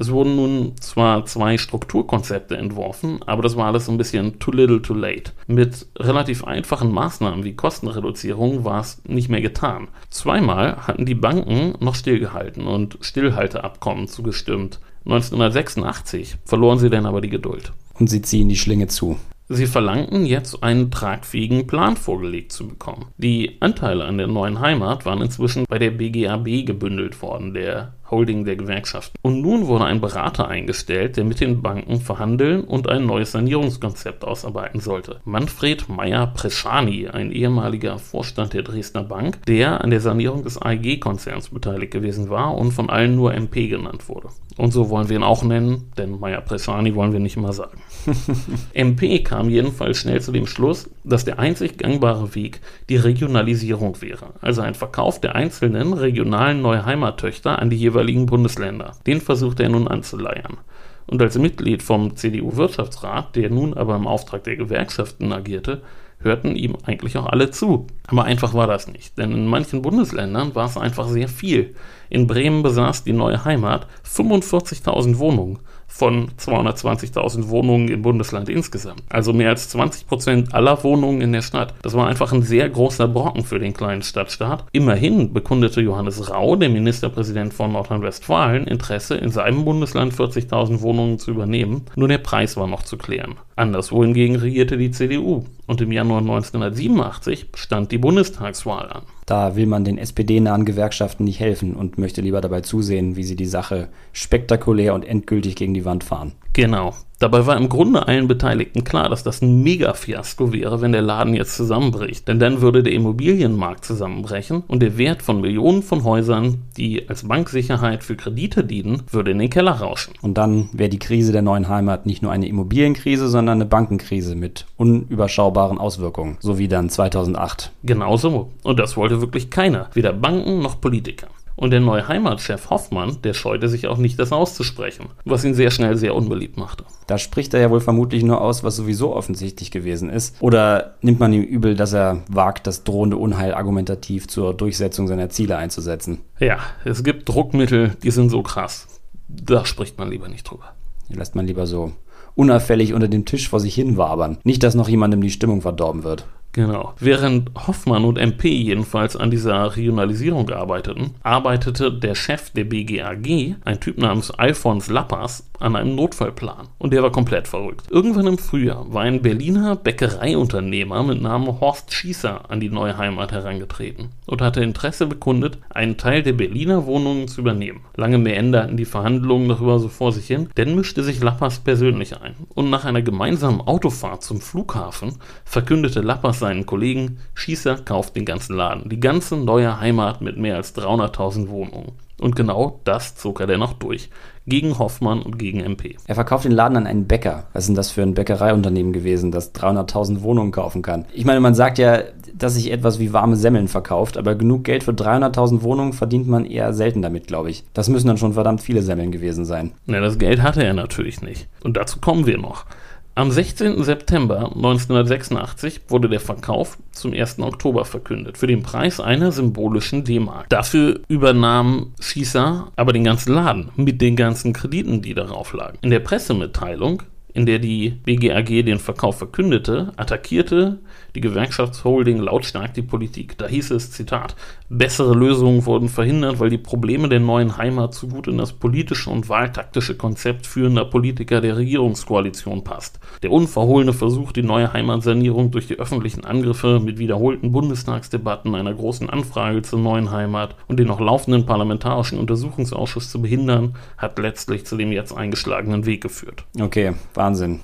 Es wurden nun zwar zwei Strukturkonzepte entworfen, aber das war alles ein bisschen too little too late. Mit relativ einfachen Maßnahmen wie Kostenreduzierung war es nicht mehr getan. Zweimal hatten die Banken noch stillgehalten und Stillhalteabkommen zugestimmt. 1986 verloren sie dann aber die Geduld. Und sie ziehen die Schlinge zu. Sie verlangten jetzt einen tragfähigen Plan vorgelegt zu bekommen. Die Anteile an der neuen Heimat waren inzwischen bei der BGAB gebündelt worden, der Holding der Gewerkschaften. Und nun wurde ein Berater eingestellt, der mit den Banken verhandeln und ein neues Sanierungskonzept ausarbeiten sollte. Manfred Meyer-Preschani, ein ehemaliger Vorstand der Dresdner Bank, der an der Sanierung des AEG-Konzerns beteiligt gewesen war und von allen nur MP genannt wurde. Und so wollen wir ihn auch nennen, denn Meyer-Preschani wollen wir nicht immer sagen. (laughs) MP kam jedenfalls schnell zu dem Schluss, dass der einzig gangbare Weg die Regionalisierung wäre, also ein Verkauf der einzelnen regionalen Neuheimattöchter an die jeweiligen jeweiligen Bundesländer. Den versuchte er nun anzuleiern. Und als Mitglied vom CDU-Wirtschaftsrat, der nun aber im Auftrag der Gewerkschaften agierte, hörten ihm eigentlich auch alle zu. Aber einfach war das nicht, denn in manchen Bundesländern war es einfach sehr viel. In Bremen besaß die neue Heimat 45.000 Wohnungen von 220.000 Wohnungen im Bundesland insgesamt. Also mehr als 20 Prozent aller Wohnungen in der Stadt. Das war einfach ein sehr großer Brocken für den kleinen Stadtstaat. Immerhin bekundete Johannes Rau, der Ministerpräsident von Nordrhein-Westfalen, Interesse, in seinem Bundesland 40.000 Wohnungen zu übernehmen. Nur der Preis war noch zu klären. Anderswo hingegen regierte die CDU. Und im Januar 1987 stand die Bundestagswahl an. Da will man den SPD-nahen Gewerkschaften nicht helfen und möchte lieber dabei zusehen, wie sie die Sache spektakulär und endgültig gegen die Wand fahren. Genau. Dabei war im Grunde allen Beteiligten klar, dass das ein Mega-Fiasko wäre, wenn der Laden jetzt zusammenbricht. Denn dann würde der Immobilienmarkt zusammenbrechen und der Wert von Millionen von Häusern, die als Banksicherheit für Kredite dienen, würde in den Keller rauschen. Und dann wäre die Krise der neuen Heimat nicht nur eine Immobilienkrise, sondern eine Bankenkrise mit unüberschaubaren Auswirkungen, so wie dann 2008. Genauso. Und das wollte wirklich keiner, weder Banken noch Politiker. Und der neue Heimatchef Hoffmann, der scheute sich auch nicht, das auszusprechen, was ihn sehr schnell sehr unbeliebt machte. Da spricht er ja wohl vermutlich nur aus, was sowieso offensichtlich gewesen ist. Oder nimmt man ihm übel, dass er wagt, das drohende Unheil argumentativ zur Durchsetzung seiner Ziele einzusetzen? Ja, es gibt Druckmittel, die sind so krass. Da spricht man lieber nicht drüber. Die lässt man lieber so unauffällig unter dem Tisch vor sich hin wabern. Nicht, dass noch jemandem die Stimmung verdorben wird. Genau. Während Hoffmann und MP jedenfalls an dieser Regionalisierung arbeiteten, arbeitete der Chef der BGAG, ein Typ namens Alfons Lappas, an einem Notfallplan. Und der war komplett verrückt. Irgendwann im Frühjahr war ein Berliner Bäckereiunternehmer mit Namen Horst Schießer an die neue Heimat herangetreten und hatte Interesse bekundet, einen Teil der Berliner Wohnungen zu übernehmen. Lange mehr änderten die Verhandlungen darüber so vor sich hin, denn mischte sich Lappas persönlich ein. Und nach einer gemeinsamen Autofahrt zum Flughafen verkündete Lappas seinen Kollegen, Schießer kauft den ganzen Laden, die ganze neue Heimat mit mehr als 300.000 Wohnungen. Und genau das zog er dennoch durch. Gegen Hoffmann und gegen MP. Er verkauft den Laden an einen Bäcker. Was ist denn das für ein Bäckereiunternehmen gewesen, das 300.000 Wohnungen kaufen kann? Ich meine, man sagt ja, dass sich etwas wie warme Semmeln verkauft, aber genug Geld für 300.000 Wohnungen verdient man eher selten damit, glaube ich. Das müssen dann schon verdammt viele Semmeln gewesen sein. Na, das Geld hatte er natürlich nicht. Und dazu kommen wir noch. Am 16. September 1986 wurde der Verkauf zum 1. Oktober verkündet, für den Preis einer symbolischen D-Mark. Dafür übernahm Schießer aber den ganzen Laden mit den ganzen Krediten, die darauf lagen. In der Pressemitteilung in der die BGAG den Verkauf verkündete, attackierte die Gewerkschaftsholding lautstark die Politik. Da hieß es, Zitat, bessere Lösungen wurden verhindert, weil die Probleme der neuen Heimat zu gut in das politische und wahltaktische Konzept führender Politiker der Regierungskoalition passt. Der unverhohlene Versuch, die neue Heimatsanierung durch die öffentlichen Angriffe mit wiederholten Bundestagsdebatten, einer großen Anfrage zur neuen Heimat und den noch laufenden parlamentarischen Untersuchungsausschuss zu behindern, hat letztlich zu dem jetzt eingeschlagenen Weg geführt. Okay, Wahnsinn.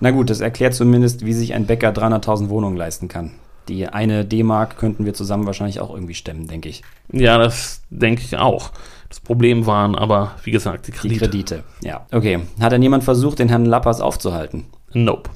Na gut, das erklärt zumindest, wie sich ein Bäcker 300.000 Wohnungen leisten kann. Die eine D-Mark könnten wir zusammen wahrscheinlich auch irgendwie stemmen, denke ich. Ja, das denke ich auch. Das Problem waren aber, wie gesagt, die Kredite. Die Kredite, ja. Okay. Hat denn jemand versucht, den Herrn Lappers aufzuhalten? Nope.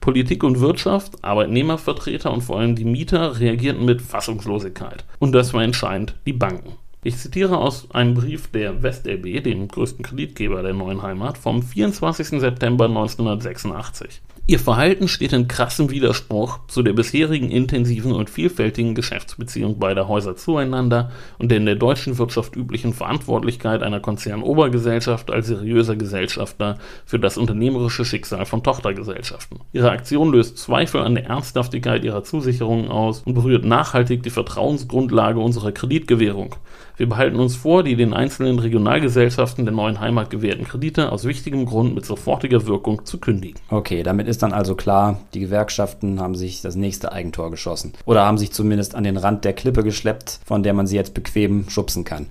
Politik und Wirtschaft, Arbeitnehmervertreter und vor allem die Mieter reagierten mit Fassungslosigkeit. Und das war entscheidend die Banken. Ich zitiere aus einem Brief der WestLB, dem größten Kreditgeber der neuen Heimat, vom 24. September 1986. Ihr Verhalten steht in krassem Widerspruch zu der bisherigen intensiven und vielfältigen Geschäftsbeziehung beider Häuser zueinander und der in der deutschen Wirtschaft üblichen Verantwortlichkeit einer Konzernobergesellschaft als seriöser Gesellschafter für das unternehmerische Schicksal von Tochtergesellschaften. Ihre Aktion löst Zweifel an der Ernsthaftigkeit ihrer Zusicherungen aus und berührt nachhaltig die Vertrauensgrundlage unserer Kreditgewährung. Wir behalten uns vor, die den einzelnen Regionalgesellschaften der neuen Heimat gewährten Kredite aus wichtigem Grund mit sofortiger Wirkung zu kündigen. Okay, damit ist dann also klar, die Gewerkschaften haben sich das nächste Eigentor geschossen. Oder haben sich zumindest an den Rand der Klippe geschleppt, von der man sie jetzt bequem schubsen kann.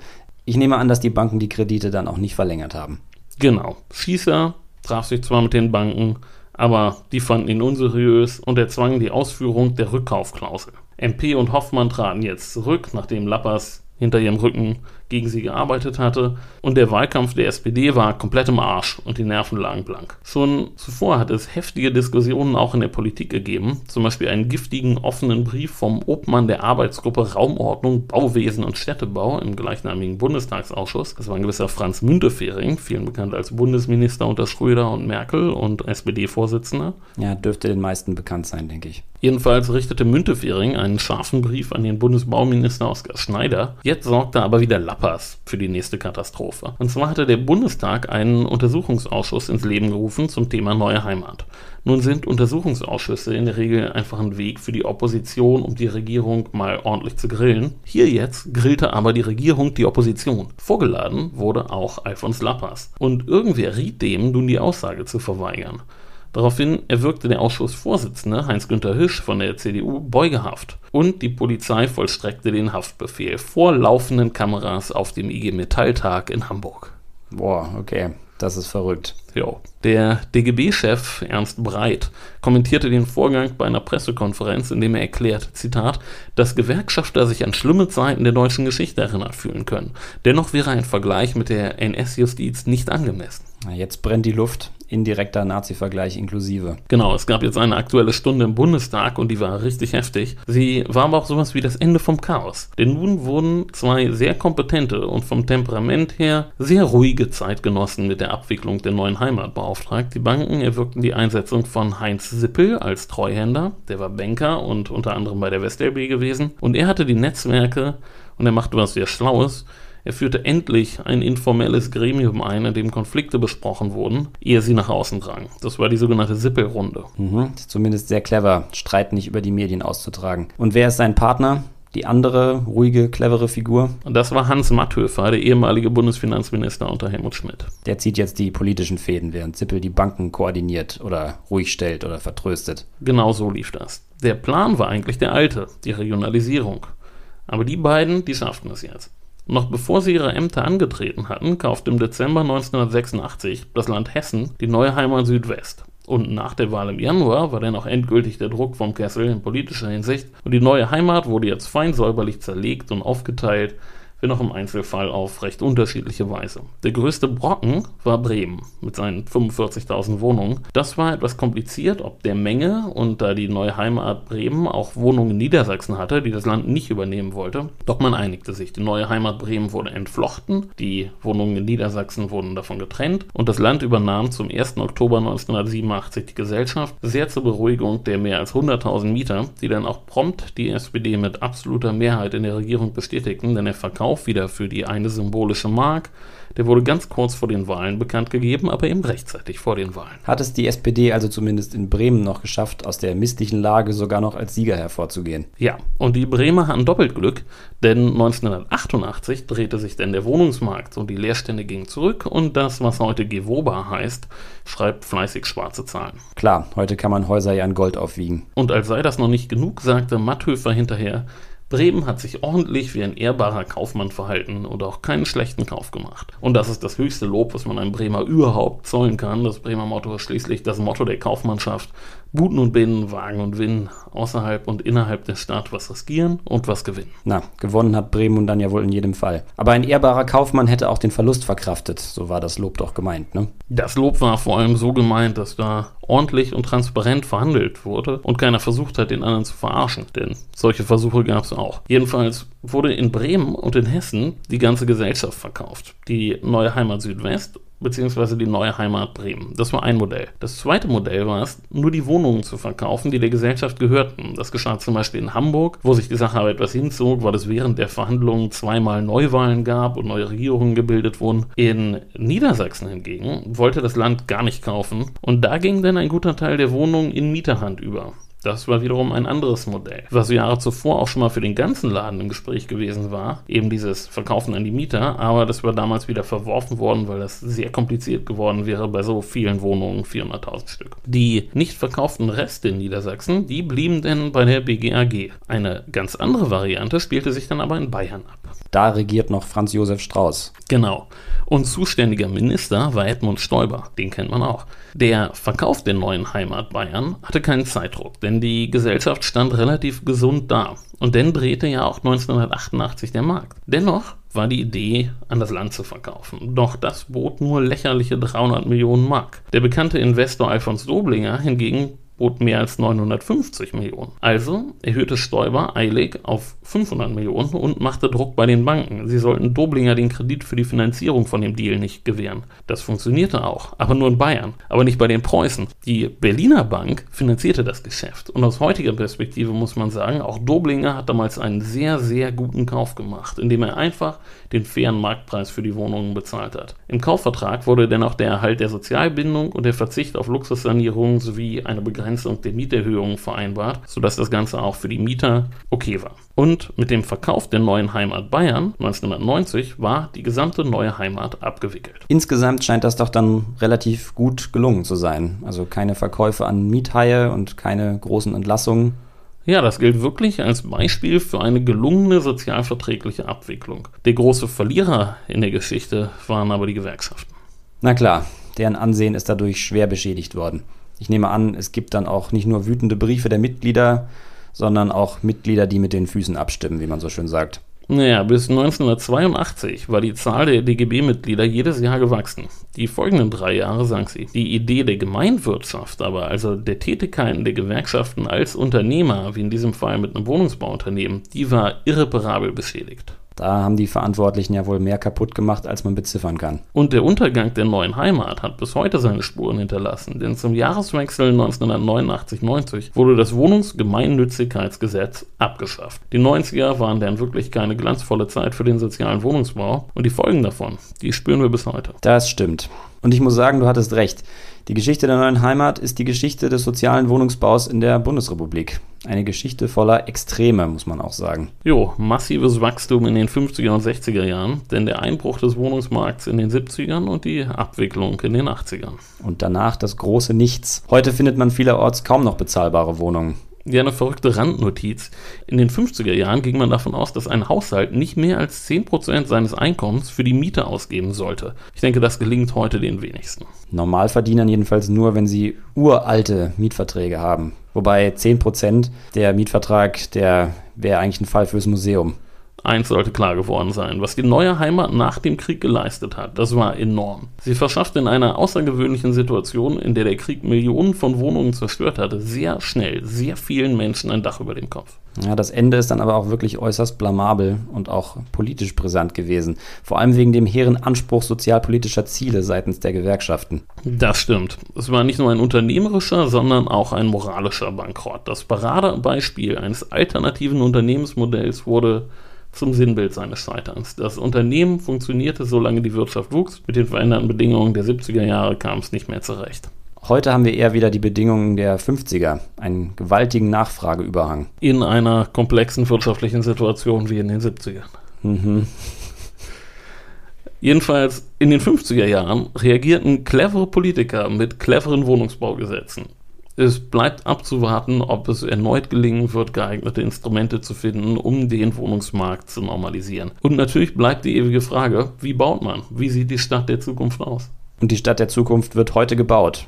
Ich nehme an, dass die Banken die Kredite dann auch nicht verlängert haben. Genau. Schießer traf sich zwar mit den Banken, aber die fanden ihn unseriös und erzwangen die Ausführung der Rückkaufklausel. MP und Hoffmann traten jetzt zurück, nachdem Lappers hinter ihrem Rücken gegen sie gearbeitet hatte. Und der Wahlkampf der SPD war komplett im Arsch und die Nerven lagen blank. Schon zuvor hat es heftige Diskussionen auch in der Politik gegeben, zum Beispiel einen giftigen offenen Brief vom Obmann der Arbeitsgruppe Raumordnung, Bauwesen und Städtebau im gleichnamigen Bundestagsausschuss. Das war ein gewisser Franz Müntefering, vielen bekannt als Bundesminister unter Schröder und Merkel und SPD-Vorsitzender. Ja, dürfte den meisten bekannt sein, denke ich. Jedenfalls richtete Müntefering einen scharfen Brief an den Bundesbauminister Oskar Schneider. Jetzt sorgte aber wieder Lapp Papas für die nächste Katastrophe. Und zwar hatte der Bundestag einen Untersuchungsausschuss ins Leben gerufen zum Thema neue Heimat. Nun sind Untersuchungsausschüsse in der Regel einfach ein Weg für die Opposition, um die Regierung mal ordentlich zu grillen. Hier jetzt grillte aber die Regierung die Opposition. Vorgeladen wurde auch Alfons Lappas. Und irgendwer riet dem, nun die Aussage zu verweigern. Daraufhin erwirkte der Ausschussvorsitzende Heinz-Günther Hisch von der CDU Beugehaft und die Polizei vollstreckte den Haftbefehl vor laufenden Kameras auf dem IG Metalltag in Hamburg. Boah, okay, das ist verrückt. Jo. Der DGB-Chef Ernst Breit kommentierte den Vorgang bei einer Pressekonferenz, in dem er erklärt, Zitat, dass Gewerkschafter sich an schlimme Zeiten der deutschen Geschichte erinnert fühlen können. Dennoch wäre ein Vergleich mit der NS-Justiz nicht angemessen. Jetzt brennt die Luft indirekter Nazi-Vergleich inklusive. Genau, es gab jetzt eine aktuelle Stunde im Bundestag und die war richtig heftig. Sie war aber auch sowas wie das Ende vom Chaos. Denn nun wurden zwei sehr kompetente und vom Temperament her sehr ruhige Zeitgenossen mit der Abwicklung der neuen Heimat beauftragt. Die Banken erwirkten die Einsetzung von Heinz Sippel als Treuhänder. Der war Banker und unter anderem bei der WestLB gewesen. Und er hatte die Netzwerke und er machte was sehr Schlaues Er führte endlich ein informelles Gremium ein, in dem Konflikte besprochen wurden, ehe sie nach außen drangen. Das war die sogenannte Sippelrunde. Mhm, zumindest sehr clever, Streit nicht über die Medien auszutragen. Und wer ist sein Partner? Die andere ruhige, clevere Figur? Das war Hans Matthöfer, der ehemalige Bundesfinanzminister unter Helmut Schmidt. Der zieht jetzt die politischen Fäden, während Zippel die Banken koordiniert oder ruhig stellt oder vertröstet. Genau so lief das. Der Plan war eigentlich der alte, die Regionalisierung. Aber die beiden, die schafften es jetzt. Noch bevor sie ihre Ämter angetreten hatten, kaufte im Dezember 1986 das Land Hessen die neue Heimat Südwest. Und nach der Wahl im Januar war dann auch endgültig der Druck vom Kessel in politischer Hinsicht und die neue Heimat wurde jetzt fein säuberlich zerlegt und aufgeteilt wenn auch im Einzelfall auf recht unterschiedliche Weise. Der größte Brocken war Bremen mit seinen 45.000 Wohnungen. Das war etwas kompliziert, ob der Menge und da die neue Heimat Bremen auch Wohnungen in Niedersachsen hatte, die das Land nicht übernehmen wollte. Doch man einigte sich. Die neue Heimat Bremen wurde entflochten, die Wohnungen in Niedersachsen wurden davon getrennt und das Land übernahm zum 1. Oktober 1987 die Gesellschaft, sehr zur Beruhigung der mehr als 100.000 Mieter, die dann auch prompt die SPD mit absoluter Mehrheit in der Regierung bestätigten, denn der Verkauf auch wieder für die eine symbolische Mark. Der wurde ganz kurz vor den Wahlen bekannt gegeben, aber eben rechtzeitig vor den Wahlen. Hat es die SPD also zumindest in Bremen noch geschafft, aus der misslichen Lage sogar noch als Sieger hervorzugehen? Ja, und die Bremer hatten doppelt Glück, denn 1988 drehte sich denn der Wohnungsmarkt und die Leerstände gingen zurück und das, was heute Gewoba heißt, schreibt fleißig schwarze Zahlen. Klar, heute kann man Häuser ja in Gold aufwiegen. Und als sei das noch nicht genug, sagte Matthöfer hinterher, Bremen hat sich ordentlich wie ein ehrbarer Kaufmann verhalten und auch keinen schlechten Kauf gemacht. Und das ist das höchste Lob, was man einem Bremer überhaupt zollen kann. Das Bremer Motto ist schließlich das Motto der Kaufmannschaft. Buten und Binnen, Wagen und Winnen, außerhalb und innerhalb der Stadt was riskieren und was gewinnen. Na, gewonnen hat Bremen und dann ja wohl in jedem Fall. Aber ein ehrbarer Kaufmann hätte auch den Verlust verkraftet, so war das Lob doch gemeint, ne? Das Lob war vor allem so gemeint, dass da ordentlich und transparent verhandelt wurde und keiner versucht hat, den anderen zu verarschen, denn solche Versuche gab es auch. Jedenfalls wurde in Bremen und in Hessen die ganze Gesellschaft verkauft. Die neue Heimat Südwest beziehungsweise die neue Heimat Bremen. Das war ein Modell. Das zweite Modell war es, nur die Wohnungen zu verkaufen, die der Gesellschaft gehörten. Das geschah zum Beispiel in Hamburg, wo sich die Sache aber etwas hinzog, weil es während der Verhandlungen zweimal Neuwahlen gab und neue Regierungen gebildet wurden. In Niedersachsen hingegen wollte das Land gar nicht kaufen und da ging dann ein guter Teil der Wohnungen in Mieterhand über. Das war wiederum ein anderes Modell, was Jahre zuvor auch schon mal für den ganzen Laden im Gespräch gewesen war, eben dieses Verkaufen an die Mieter, aber das war damals wieder verworfen worden, weil das sehr kompliziert geworden wäre bei so vielen Wohnungen, 400.000 Stück. Die nicht verkauften Reste in Niedersachsen, die blieben denn bei der BGAG. Eine ganz andere Variante spielte sich dann aber in Bayern ab. Da regiert noch Franz Josef Strauß. Genau. Und zuständiger Minister war Edmund Stoiber, den kennt man auch. Der Verkauf der neuen Heimat Bayern hatte keinen Zeitdruck, denn die Gesellschaft stand relativ gesund da. Und dann drehte ja auch 1988 der Markt. Dennoch war die Idee, an das Land zu verkaufen. Doch das bot nur lächerliche 300 Millionen Mark. Der bekannte Investor Alfons Doblinger hingegen bot mehr als 950 Millionen. Also erhöhte Stoiber eilig auf 500 Millionen und machte Druck bei den Banken. Sie sollten Doblinger den Kredit für die Finanzierung von dem Deal nicht gewähren. Das funktionierte auch, aber nur in Bayern, aber nicht bei den Preußen. Die Berliner Bank finanzierte das Geschäft. Und aus heutiger Perspektive muss man sagen, auch Doblinger hat damals einen sehr, sehr guten Kauf gemacht, indem er einfach den fairen Marktpreis für die Wohnungen bezahlt hat. Im Kaufvertrag wurde dennoch der Erhalt der Sozialbindung und der Verzicht auf Luxussanierungen sowie eine Begrenzung der Mieterhöhungen vereinbart, sodass das Ganze auch für die Mieter okay war. Und mit dem Verkauf der neuen Heimat Bayern 1990 war die gesamte neue Heimat abgewickelt. Insgesamt scheint das doch dann relativ gut gelungen zu sein. Also keine Verkäufe an Miethaie und keine großen Entlassungen. Ja, das gilt wirklich als Beispiel für eine gelungene sozialverträgliche Abwicklung. Der große Verlierer in der Geschichte waren aber die Gewerkschaften. Na klar, deren Ansehen ist dadurch schwer beschädigt worden. Ich nehme an, es gibt dann auch nicht nur wütende Briefe der Mitglieder, sondern auch Mitglieder, die mit den Füßen abstimmen, wie man so schön sagt. Naja, bis 1982 war die Zahl der DGB-Mitglieder jedes Jahr gewachsen. Die folgenden drei Jahre sank sie. Die Idee der Gemeinwirtschaft aber, also der Tätigkeiten der Gewerkschaften als Unternehmer, wie in diesem Fall mit einem Wohnungsbauunternehmen, die war irreparabel beschädigt. Da haben die Verantwortlichen ja wohl mehr kaputt gemacht, als man beziffern kann. Und der Untergang der neuen Heimat hat bis heute seine Spuren hinterlassen, denn zum Jahreswechsel 1989-90 wurde das Wohnungsgemeinnützigkeitsgesetz abgeschafft. Die 90er waren dann wirklich keine glanzvolle Zeit für den sozialen Wohnungsbau und die Folgen davon, die spüren wir bis heute. Das stimmt. Und ich muss sagen, du hattest recht. Die Geschichte der neuen Heimat ist die Geschichte des sozialen Wohnungsbaus in der Bundesrepublik. Eine Geschichte voller Extreme, muss man auch sagen. Jo, massives Wachstum in den 50er und 60er Jahren, denn der Einbruch des Wohnungsmarkts in den 70ern und die Abwicklung in den 80ern. Und danach das große Nichts. Heute findet man vielerorts kaum noch bezahlbare Wohnungen. Ja, eine verrückte Randnotiz. In den 50er Jahren ging man davon aus, dass ein Haushalt nicht mehr als 10% seines Einkommens für die Miete ausgeben sollte. Ich denke, das gelingt heute den wenigsten. Normalverdienern jedenfalls nur, wenn sie uralte Mietverträge haben. Wobei 10% der Mietvertrag, der wäre eigentlich ein Fall fürs Museum. Eins sollte klar geworden sein, was die neue Heimat nach dem Krieg geleistet hat, das war enorm. Sie verschafft in einer außergewöhnlichen Situation, in der der Krieg Millionen von Wohnungen zerstört hatte, sehr schnell sehr vielen Menschen ein Dach über dem Kopf. Ja, das Ende ist dann aber auch wirklich äußerst blamabel und auch politisch brisant gewesen. Vor allem wegen dem hehren Anspruch sozialpolitischer Ziele seitens der Gewerkschaften. Das stimmt. Es war nicht nur ein unternehmerischer, sondern auch ein moralischer Bankrott. Das Paradebeispiel eines alternativen Unternehmensmodells wurde zum Sinnbild seines Scheiterns. Das Unternehmen funktionierte, solange die Wirtschaft wuchs. Mit den veränderten Bedingungen der 70er Jahre kam es nicht mehr zurecht. Heute haben wir eher wieder die Bedingungen der 50er, einen gewaltigen Nachfrageüberhang. In einer komplexen wirtschaftlichen Situation wie in den 70ern. Mhm. Jedenfalls in den 50er Jahren reagierten clevere Politiker mit cleveren Wohnungsbaugesetzen. Es bleibt abzuwarten, ob es erneut gelingen wird, geeignete Instrumente zu finden, um den Wohnungsmarkt zu normalisieren. Und natürlich bleibt die ewige Frage, wie baut man? Wie sieht die Stadt der Zukunft aus? Und die Stadt der Zukunft wird heute gebaut.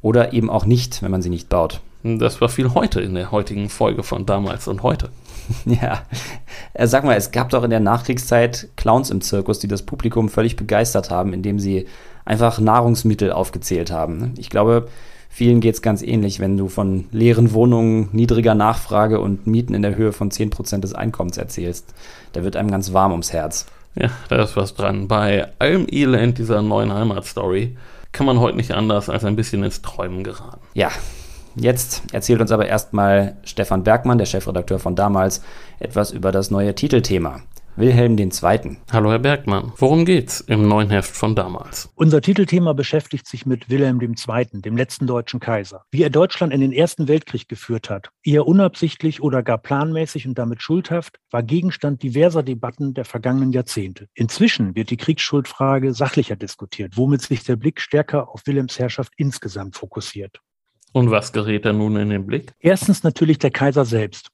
Oder eben auch nicht, wenn man sie nicht baut. Das war viel heute in der heutigen Folge von damals und heute. (laughs) Ja, äh, sag mal, es gab doch in der Nachkriegszeit Clowns im Zirkus, die das Publikum völlig begeistert haben, indem sie einfach Nahrungsmittel aufgezählt haben. Ich glaube, Vielen geht es ganz ähnlich, wenn du von leeren Wohnungen, niedriger Nachfrage und Mieten in der Höhe von 10% des Einkommens erzählst. Da wird einem ganz warm ums Herz. Ja, da ist was dran. Bei allem Elend dieser neuen Heimatstory kann man heute nicht anders als ein bisschen ins Träumen geraten. Ja, Jetzt erzählt uns aber erstmal Stefan Bergmann, der Chefredakteur von damals, etwas über das neue Titelthema. Wilhelm II. Hallo Herr Bergmann, worum geht's im neuen Heft von damals? Unser Titelthema beschäftigt sich mit Wilhelm II., dem letzten deutschen Kaiser. Wie er Deutschland in den Ersten Weltkrieg geführt hat, eher unabsichtlich oder gar planmäßig und damit schuldhaft, war Gegenstand diverser Debatten der vergangenen Jahrzehnte. Inzwischen wird die Kriegsschuldfrage sachlicher diskutiert, womit sich der Blick stärker auf Wilhelms Herrschaft insgesamt fokussiert. Und was gerät da nun in den Blick? Erstens natürlich der Kaiser selbst.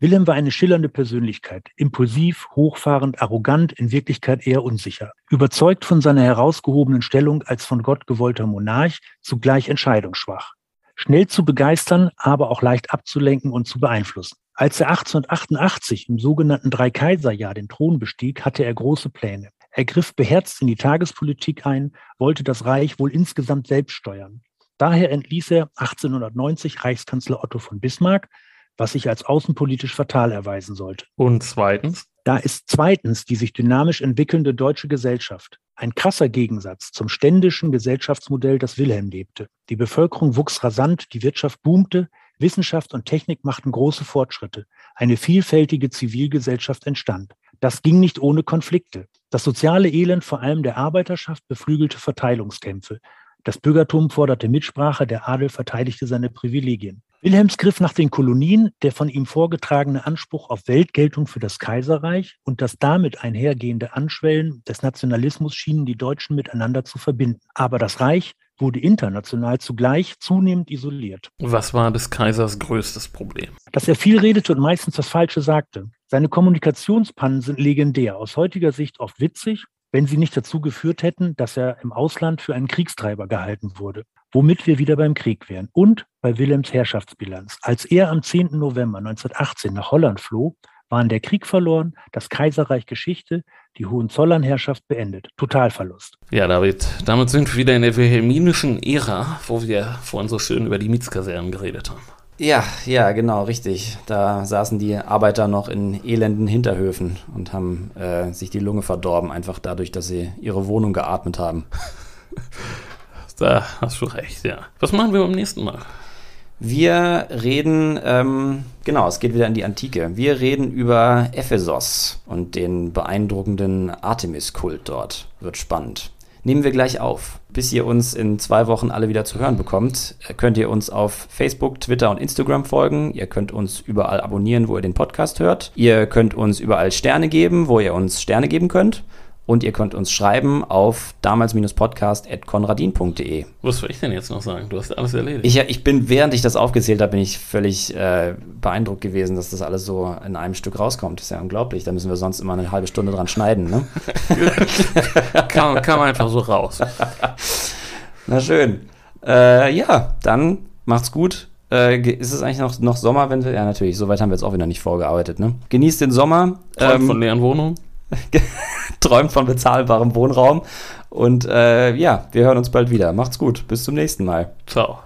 Wilhelm war eine schillernde Persönlichkeit, impulsiv, hochfahrend, arrogant, in Wirklichkeit eher unsicher, überzeugt von seiner herausgehobenen Stellung als von Gott gewollter Monarch, zugleich entscheidungsschwach. Schnell zu begeistern, aber auch leicht abzulenken und zu beeinflussen. Als er 1888 im sogenannten Dreikaiserjahr den Thron bestieg, hatte er große Pläne. Er griff beherzt in die Tagespolitik ein, wollte das Reich wohl insgesamt selbst steuern. Daher entließ er 1890 Reichskanzler Otto von Bismarck, was sich als außenpolitisch fatal erweisen sollte. Und zweitens? Da ist zweitens die sich dynamisch entwickelnde deutsche Gesellschaft. Ein krasser Gegensatz zum ständischen Gesellschaftsmodell, das Wilhelm lebte. Die Bevölkerung wuchs rasant, die Wirtschaft boomte, Wissenschaft und Technik machten große Fortschritte. Eine vielfältige Zivilgesellschaft entstand. Das ging nicht ohne Konflikte. Das soziale Elend vor allem der Arbeiterschaft beflügelte Verteilungskämpfe. Das Bürgertum forderte Mitsprache, der Adel verteidigte seine Privilegien. Wilhelms griff nach den Kolonien, der von ihm vorgetragene Anspruch auf Weltgeltung für das Kaiserreich und das damit einhergehende Anschwellen des Nationalismus schienen die Deutschen miteinander zu verbinden. Aber das Reich wurde international zugleich zunehmend isoliert. Was war des Kaisers größtes Problem? Dass er viel redete und meistens das Falsche sagte. Seine Kommunikationspannen sind legendär, aus heutiger Sicht oft witzig, wenn sie nicht dazu geführt hätten, dass er im Ausland für einen Kriegstreiber gehalten wurde womit wir wieder beim Krieg wären. Und bei Wilhelms Herrschaftsbilanz. Als er am 10. November 1918 nach Holland floh, waren der Krieg verloren, das Kaiserreich Geschichte, die Hohenzollernherrschaft beendet. Totalverlust. Ja, David, damit sind wir wieder in der wilhelminischen Ära, wo wir vorhin so schön über die Mietskasernen geredet haben. Ja, ja, genau, richtig. Da saßen die Arbeiter noch in elenden Hinterhöfen und haben äh, sich die Lunge verdorben, einfach dadurch, dass sie ihre Wohnung geatmet haben. (laughs) Da hast du recht, ja. Was machen wir beim nächsten Mal? Wir reden, ähm, genau, es geht wieder in die Antike. Wir reden über Ephesos und den beeindruckenden Artemis-Kult dort. Wird spannend. Nehmen wir gleich auf. Bis ihr uns in zwei Wochen alle wieder zu hören bekommt, könnt ihr uns auf Facebook, Twitter und Instagram folgen. Ihr könnt uns überall abonnieren, wo ihr den Podcast hört. Ihr könnt uns überall Sterne geben, wo ihr uns Sterne geben könnt. Und ihr könnt uns schreiben auf damals-podcast.konradin.de. Was soll ich denn jetzt noch sagen? Du hast alles erledigt. Ich, ich bin, während ich das aufgezählt habe, bin ich völlig äh, beeindruckt gewesen, dass das alles so in einem Stück rauskommt. Das ist ja unglaublich. Da müssen wir sonst immer eine halbe Stunde dran schneiden, ne? (laughs) kam, kam einfach so raus. Na schön. Äh, ja, dann macht's gut. Äh, ist es eigentlich noch, noch Sommer, wenn wir. Ja, natürlich, soweit haben wir jetzt auch wieder nicht vorgearbeitet, ne? Genießt den Sommer. Träumt von leeren Wohnungen. (laughs) träumt von bezahlbarem Wohnraum. Und äh, ja, wir hören uns bald wieder. Macht's gut. Bis zum nächsten Mal. Ciao.